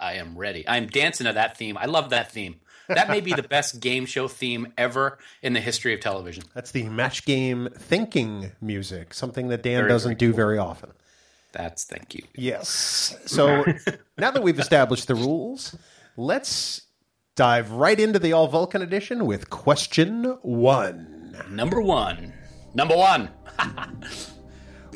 I am ready. I'm dancing to that theme. I love that theme. That may be the best game show theme ever in the history of television. That's the match game thinking music, something that Dan Very, doesn't very do very often. That's thank you. Yes. So, now that we've established the rules, let's dive right into the All Vulcan edition with question one. Number one. Number one. [LAUGHS]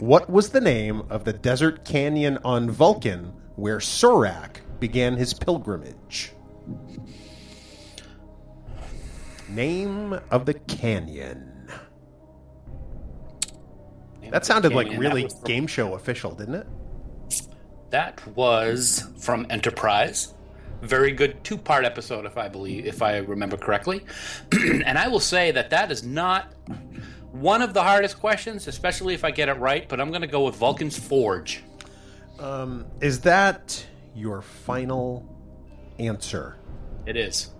What was the name of the desert canyon on Vulcan where Surak began his pilgrimage? Name of the canyon. That sounded like really from- game show official, didn't it? That was from Enterprise. Very good two-part episode, if I believe, if I remember correctly. [CLEARS THROAT] and I will say that that is not one of the hardest questions, especially if I get it right. But I'm going to go with Vulcan's Forge. Um, is that your final answer? It is.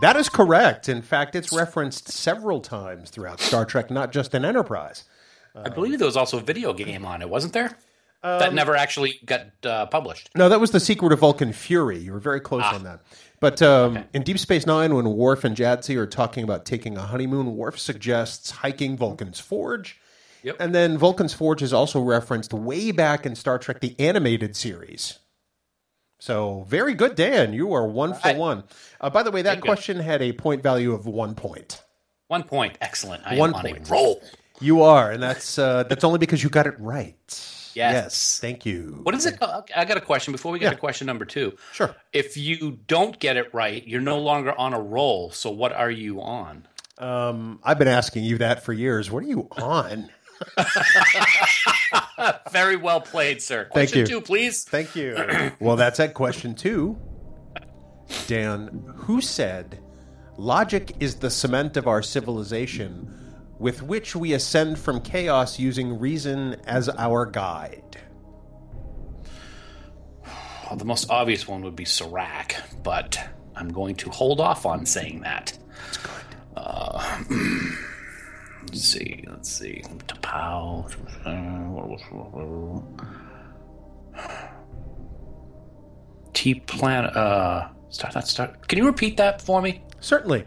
That is correct. In fact, it's referenced several times throughout Star Trek, not just in Enterprise. I believe there was also a video game on it, wasn't there? that never actually got uh, published. No, that was the secret of Vulcan Fury. You were very close Ah. on that. But um, in Deep Space Nine, when Worf and Jadzia are talking about taking a honeymoon, Worf suggests hiking Vulcan's Forge. Yep. And then Vulcan's Forge is also referenced way back in Star Trek, the animated series. So very good, Dan. You are one for right. one. Uh, by the way, that question had a point value of one point. One point. Excellent. I One am on point. a roll. You are, and that's uh, that's only because you got it right. Yes. Thank you. What is it? I got a question before we get Yeah. to question number two. Sure. If you don't get it right, you're no longer on a roll. So what are you on? Um, I've been asking you that for years. What are you on? [LAUGHS] Very well played, sir. Thank Question you. two, please. Thank you. [CLEARS THROAT] well, that's at question two. Dan, who said, Logic is the cement of our civilization with which we ascend from chaos using reason as our guide? Well, the most obvious one would be Surak, but I'm going to hold off on saying that. That's good. Uh, [CLEARS THROAT] let's see. Let's see. T'Pau. [SIGHS] T plan. Uh, start that. Start. Can you repeat that for me? Certainly.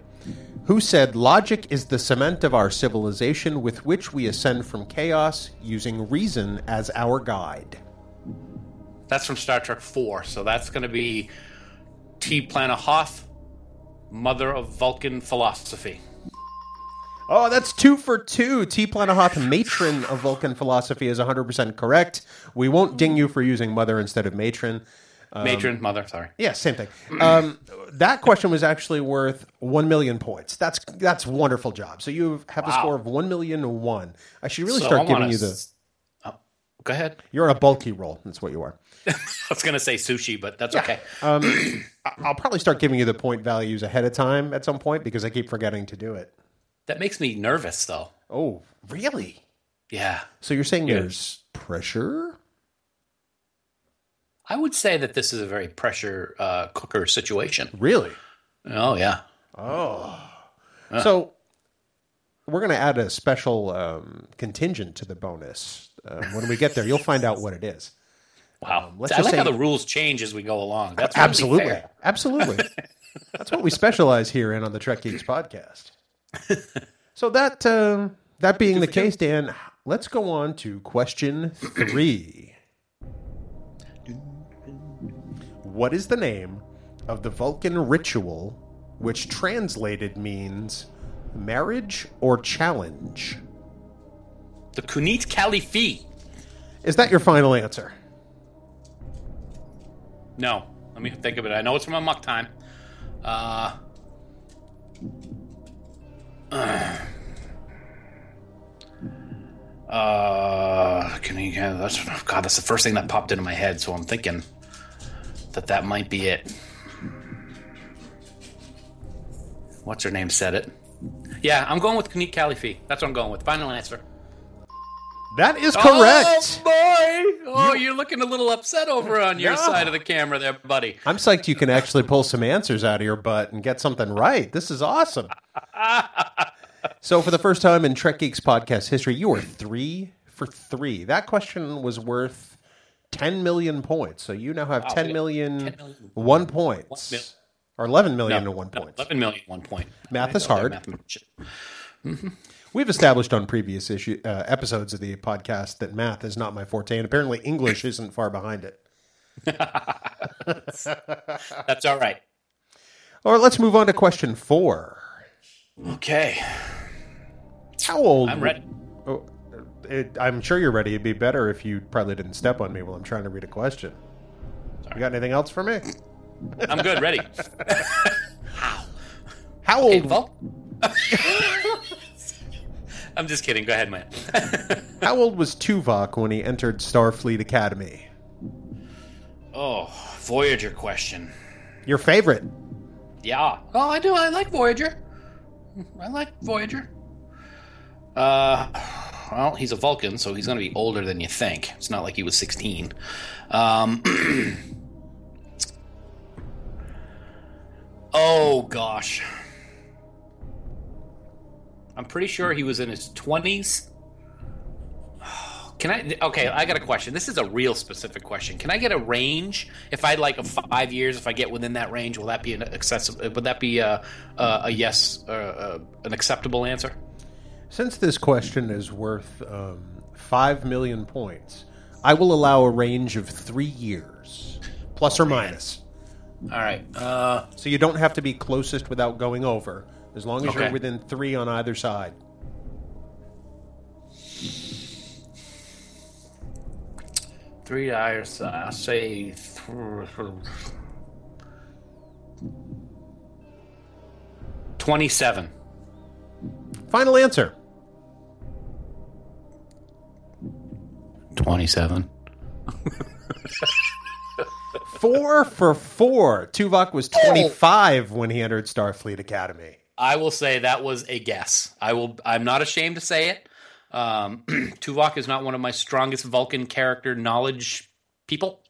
Who said logic is the cement of our civilization with which we ascend from chaos using reason as our guide? That's from Star Trek Four. So that's going to be T'Plana-Hath, mother of Vulcan philosophy. Oh, that's two for two. T'Plana-Hath, matron of Vulcan philosophy, is 100% correct. We won't ding you for using mother instead of matron. Matron, mother. Sorry. Yeah, same thing. Um, that question was actually worth 1 million points. That's that's wonderful job. So you have a Wow. score of 1 million one. I should really So start I'm giving you the. s- Oh, go ahead. You're a bulky roll. That's what you are. [LAUGHS] I was going to say sushi, but that's okay. Um, [CLEARS THROAT] I'll probably start giving you the point values ahead of time at some point because I keep forgetting to do it. That makes me nervous, though. Oh, really? Yeah. So you're saying Yeah. there's pressure? I would say that this is a very pressure uh, cooker situation. Really? Oh, yeah. Oh. So we're going to add a special um, contingent to the bonus. Uh, when we get there, you'll find out what it is. Wow. let's I just like how the rules change as we go along. That's Absolutely. fair. Absolutely. That's what we [LAUGHS] specialize here in on the Trek Geeks podcast. So that uh, that being the case, Dan, let's go on to question three. What is the name of the Vulcan ritual which translated means marriage or challenge? The Kunit Khalifi. Is that your final answer? No. Let me think of it. I know it's from Amok Time. Uh, uh, can you, that's, God, that's the first thing that popped into my head, so I'm thinking that that might be it. What's her name said it? Yeah, I'm going with Kunit Khalifi. That's what I'm going with. Final answer. That is oh, correct. Oh, boy! Oh, you, are looking a little upset over on your No. side of the camera there, buddy. I'm psyched you can actually pull some answers out of your butt and get something right. This is awesome. [LAUGHS] so, for the first time in Trek Geeks podcast history, you are three for three. That question was worth 10 million points. So, you now have 10 we- million, 10 million. one points. mil- or 11 million No, to one no, point. 11 million, one point. Math is I know hard. that mathematician. Mm-hmm. We've established on previous issue, uh, episodes of the podcast that math is not my forte, and apparently English isn't far behind it. [LAUGHS] That's all right. All right, let's move on to question four. Okay, How old? I'm ready. Oh, it, I'm sure you're ready. It'd be better if you probably didn't step on me while I'm trying to read a question. You got anything else for me? I'm good. Ready. [LAUGHS] How Hey, old? [LAUGHS] I'm just kidding. Go ahead, man. [LAUGHS] How old was Tuvok when he entered Starfleet Academy? oh, Voyager question. Your favorite? Yeah. Oh, I do. I like Voyager. I like Voyager. Uh, well, he's a Vulcan, so he's going to be older than you think. It's not like he was 16. Um, [CLEARS THROAT] oh gosh, I'm pretty sure he was in his 20s. [SIGHS] Can I? Okay, I got a question. This is a real specific question. Can I get a range? If I like a five years, if I get within that range, will that be an accessible? Would that be a a, a yes, uh, uh, an acceptable answer? Since this question is worth um, five million points, I will allow a range of three years, plus or minus. All right. Uh, So you don't have to be closest without going over, as long as you're within three on either side. three hours. Uh, I'll say. Twenty-seven. Final answer. Twenty-seven. Four for four. Tuvok was 25 when he entered Starfleet Academy. I will say that was a guess. I will. I'm not ashamed to say it. Um, [CLEARS THROAT] Tuvok is not one of my strongest Vulcan character knowledge people.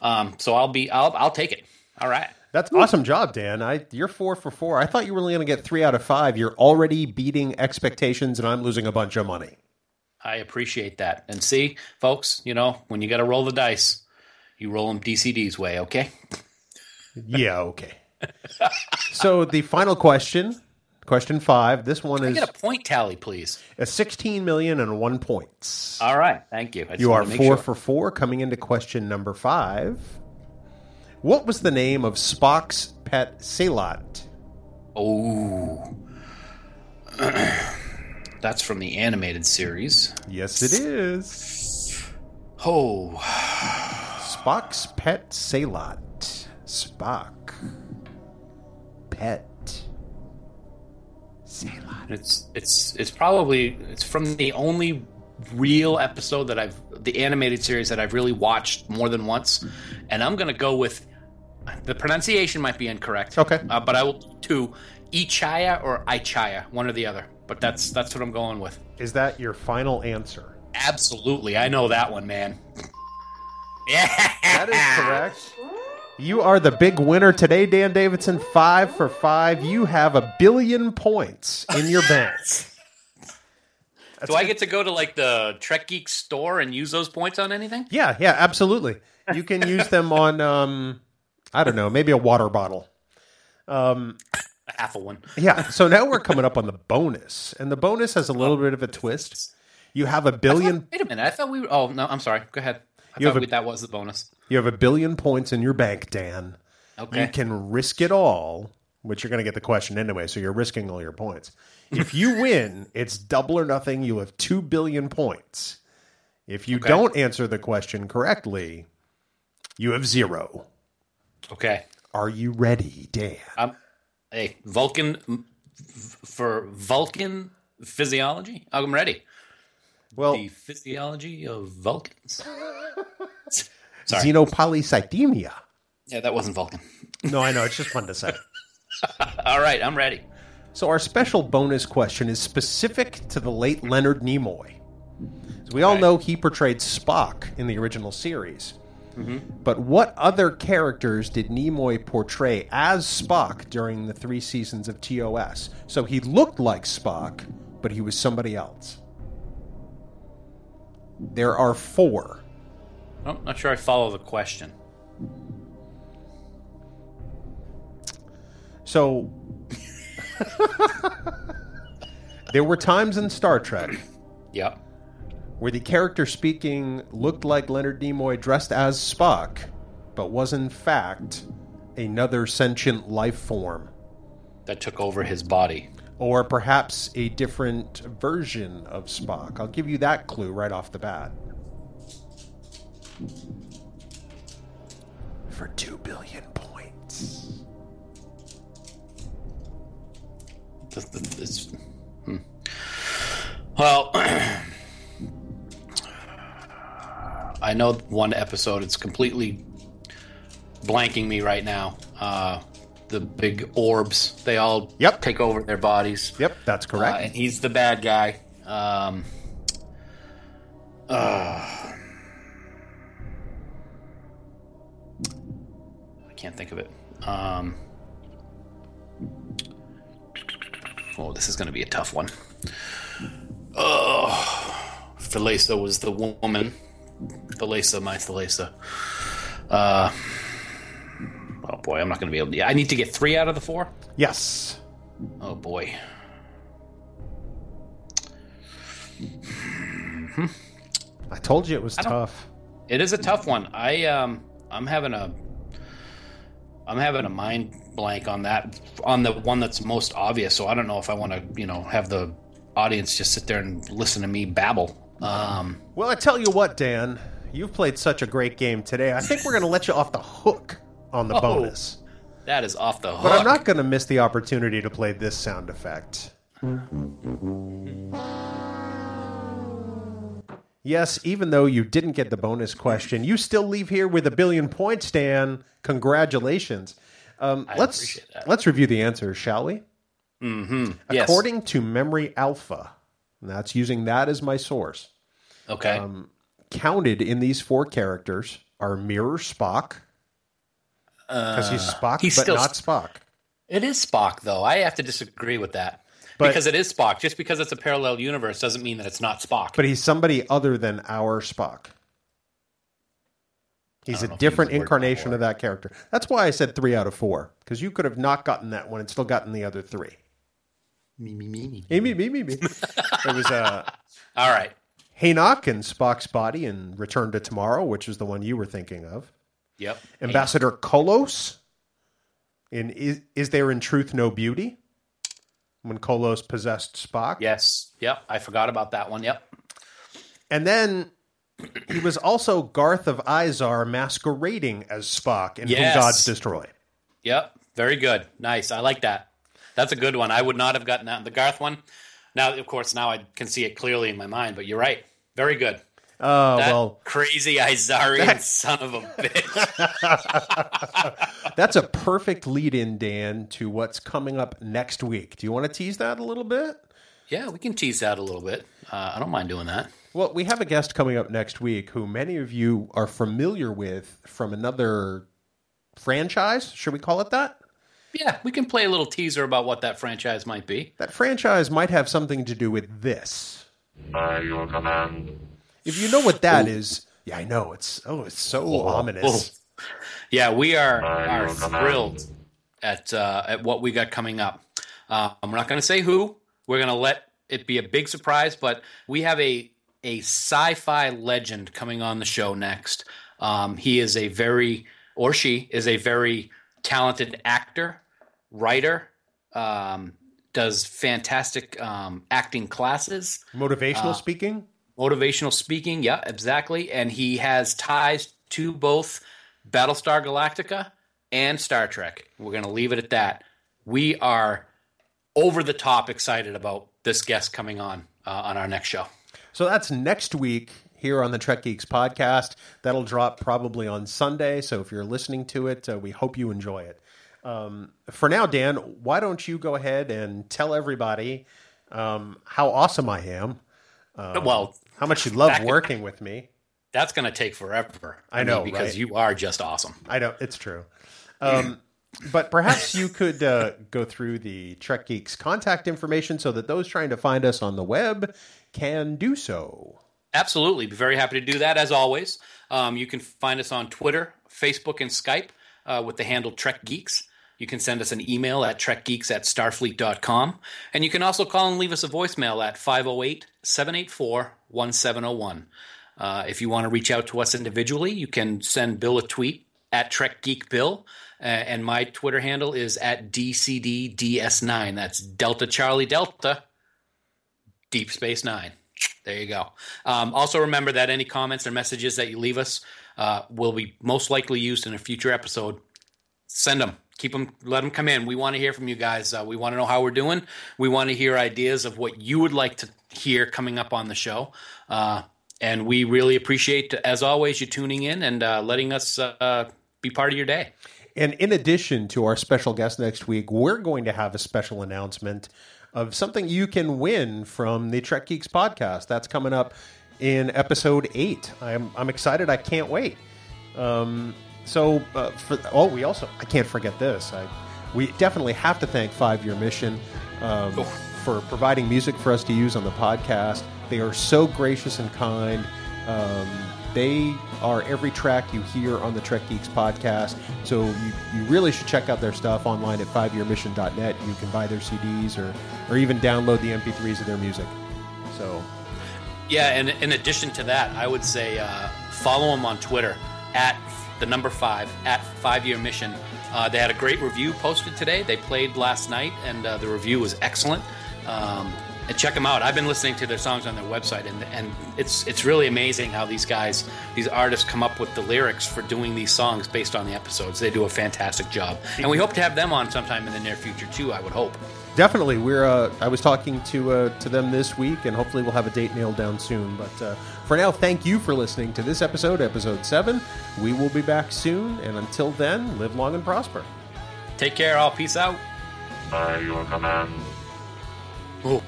Um, so I'll be. I'll. I'll take it. All right. That's awesome job, Dan. I you're four for four. I thought you were only going to get three out of five. You're already beating expectations, and I'm losing a bunch of money. I appreciate that. And see, folks, you know, when you got to roll the dice, you roll them DCD's way, okay? [LAUGHS] Yeah, okay. So the final question, question five. This one Can I is get a point tally, please? a 16 million and one points. All right, thank you. You are four sure. for four. Coming into question number five. What was the name of Spock's pet sehlat? Oh, [CLEARS THROAT] that's from the animated series. Yes, it is. Oh, [SIGHS] Spock's pet sehlat. Spock. Pet. sehlat. it's it's it's probably it's from the only real episode that I've the animated series that I've really watched more than once, and I'm gonna go with the pronunciation might be incorrect. Okay. uh, but I will to I-Chaya or I-Chaya, one or the other. But that's that's what I'm going with. Is that your final answer? Absolutely, I know that one, man. [LAUGHS] Yeah, That is correct. [LAUGHS] You are the big winner today, Dan Davidson. Five for five. You have a billion points in your bank. Do I get to go to like the Trek Geek store and use those points on anything? Yeah, yeah, absolutely. You can use them [LAUGHS] on, um, I don't know, maybe a water bottle. A half a one. Yeah. So now we're coming up on the [LAUGHS] bonus, and the bonus has a little bit of a twist. You have a billion. Wait a minute. I thought we. Were, oh no, I'm sorry. Go ahead. I You have a- that was the bonus. You have a billion points in your bank, Dan. Okay. You can risk it all, which you're going to get the question anyway. So you're risking all your points. If you [LAUGHS] win, it's double or nothing. You have two billion points. If you Okay. don't answer the question correctly, you have zero. Okay. Are you ready, Dan? Um, hey, Vulcan for Vulcan physiology. I'm ready. Well, The physiology of Vulcans. [LAUGHS] Sorry. xenopolycythemia. Yeah, that wasn't Vulcan. No, I know. It's just fun to say. [LAUGHS] All right, I'm ready. So our special bonus question is specific to the late Leonard Nimoy. As we all know, he portrayed Spock in the original series. Mm-hmm. But what other characters did Nimoy portray as Spock during the three seasons of TOS? So he looked like Spock, but he was somebody else. There are four. Oh, not sure I follow the question. So there were times in Star Trek [CLEARS THROAT] Yep. where the character speaking looked like Leonard Nimoy dressed as Spock, but was in fact another sentient life form, That took over his body. Or perhaps a different version of Spock. I'll give you that clue right off the bat. For two billion points. Hmm. Well, [CLEARS THROAT] I know one episode. It's completely blanking me right now. Uh, the big orbs. They all Yep. take over their bodies. Yep, that's Uh, correct. and he's the bad guy. Um, uh, I can't think of it. Um, oh, this is going to be a tough one. Oh, Thalassa was the woman. Thalassa, my Thalesa. Uh, oh boy, I'm not going to be able to. I need to get three out of the four. yes. Oh boy. I told you it was tough. It is a tough one. I um I'm having a I'm having a mind blank on that on the one that's most obvious. So I don't know if I want to, you know, have the audience just sit there and listen to me babble. Um Well, I tell you what, Dan, you've played such a great game today. I think we're going to let you off the hook on the Oh. bonus. that is off the hook. But I'm not going to miss the opportunity to play this sound effect. Yes, even though you didn't get the bonus question, you still leave here with a billion points, Dan. Congratulations. Um, let's let's review the answers, shall we? Mhm. Yes. According to Memory Alpha, and that's using that as my source. Okay. um, Counted in these four characters are Mirror Spock, Because he's Spock, he's but still- not Spock. It is Spock, though. I have to disagree with that. But- because it is Spock. Just because it's a parallel universe doesn't mean that it's not Spock. But he's somebody other than our Spock. He's a don't know if different he used the word incarnation of that character. That's why I said three out of four, because you could have not gotten that one and still gotten the other three. me, me, me, me. Me, me, me, me, me. [LAUGHS] It was uh, All right. Henoch and Spock's body in Return to Tomorrow, which is the one you were thinking of. Yep. Ambassador Kollos in is, is There in Truth No Beauty? When Kollos possessed Spock. Yes. Yep. I forgot about that one. Yep. And then he was also Garth of Izar masquerading as Spock in Yes. Whom Gods Destroy. Yep. Very good. Nice. I like that. That's a good one. I would not have gotten that. The Garth one. Now, of course, now I can see it clearly in my mind. But you're right. Very good. Oh, That well, crazy Izarian son of a [LAUGHS] bitch. that's a perfect lead in, Dan, to what's coming up next week. Do you want to tease that a little bit? yeah, we can tease that a little bit. Uh, I don't mind doing that. Well, we have a guest coming up next week who many of you are familiar with from another franchise. Should we call it that? Yeah, we can play a little teaser about what that franchise might be. That franchise might have something to do with this. By your command. If you know what that is, yeah, I know it's oh, it's so ominous. [LAUGHS] Yeah, we are are thrilled at uh, at what we got coming up. Uh, I'm not going to say who. We're going to let it be a big surprise, but we have a a sci-fi legend coming on the show next. Um, he is a very or she is a very talented actor, writer, um, does fantastic um, acting classes Motivational speaking, motivational speaking. Yeah, exactly. And he has ties to both Battlestar Galactica and Star Trek. We're going to leave it at that. We are over the top excited about this guest coming on uh, on our next show. So that's next week here on the Trek Geeks podcast. That'll drop probably on Sunday. So if you're listening to it, uh, we hope you enjoy it. Um, for now, Dan, why don't you go ahead and tell everybody um, how awesome I am, well, how much you love working with me. that's going to take forever. I know, because right? you are just awesome. I know it's true. Um, [LAUGHS] but perhaps you could uh, go through the Trek Geeks contact information so that those trying to find us on the web can do so. Absolutely. Be very happy to do that as always. Um, you can find us on Twitter, Facebook, and Skype uh, with the handle Trek Geeks. You can send us an email at trekgeeks at starfleet.com. And you can also call and leave us a voicemail at 508 784 1701. Uh, If you want to reach out to us individually, you can send Bill a tweet at Trek Geek Bill. Uh, and my Twitter handle is at DCDDS9. That's Delta Charlie Delta Deep Space Nine. There you go. Um, also, remember that any comments or messages that you leave us uh, will be most likely used in a future episode. Send them. Keep them. Let them come in. We want to hear from you guys. Uh, we want to know how we're doing. We want to hear ideas of what you would like to hear coming up on the show. Uh, and we really appreciate, as always, you tuning in and uh, letting us uh, be part of your day. And in addition to our special guest next week, we're going to have a special announcement of something you can win from the Trek Geeks podcast. That's coming up in episode eight. I'm, I'm excited. I can't wait. Um, so, uh, for oh, we also I can't forget this. I we definitely have to thank Five Year Mission um, Oh. for providing music for us to use on the podcast. They are so gracious and kind. Um, they are every track you hear on the Trek Geeks podcast. So you, you really should check out their stuff online at fiveyearmission.net. You can buy their CDs or, or even download the MP3s of their music. So Yeah, and in addition to that, I would say uh, follow them on Twitter at the number five at Five Year Mission. Uh, they had a great review posted today. They played last night, and uh, the review was excellent. Um, and check them out. I've been listening to their songs on their website, and and it's it's really amazing how these guys, these artists, come up with the lyrics for doing these songs based on the episodes. They do a fantastic job, and we hope to have them on sometime in the near future too. I would hope. Definitely, we're. Uh, I was talking to uh, to them this week, and hopefully we'll have a date nailed down soon. But uh, for now, thank you for listening to this episode, episode seven. We will be back soon, and until then, live long and prosper. Take care, all. Peace out. By your command. Ooh.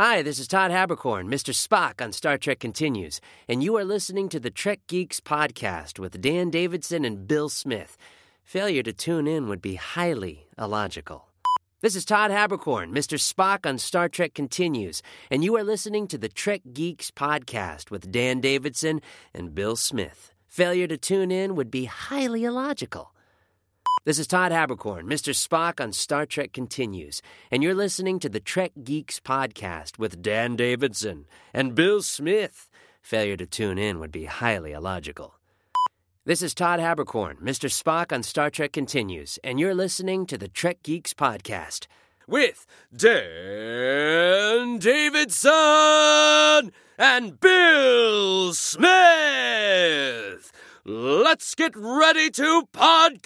Hi, this is Todd Haberkorn, Mr. Spock on Star Trek Continues, and you are listening to the Trek Geeks podcast with Dan Davidson and Bill Smith. Failure to tune in would be highly illogical. This is Todd Haberkorn, Mr. Spock on Star Trek Continues, and you are listening to the Trek Geeks podcast with Dan Davidson and Bill Smith. Failure to tune in would be highly illogical. This is Todd Haberkorn, Mr. Spock on Star Trek Continues, and you're listening to the Trek Geeks podcast with Dan Davidson and Bill Smith. Failure to tune in would be highly illogical. This is Todd Haberkorn, Mr. Spock on Star Trek Continues, and you're listening to the Trek Geeks podcast with Dan Davidson and Bill Smith. Let's get ready to podcast!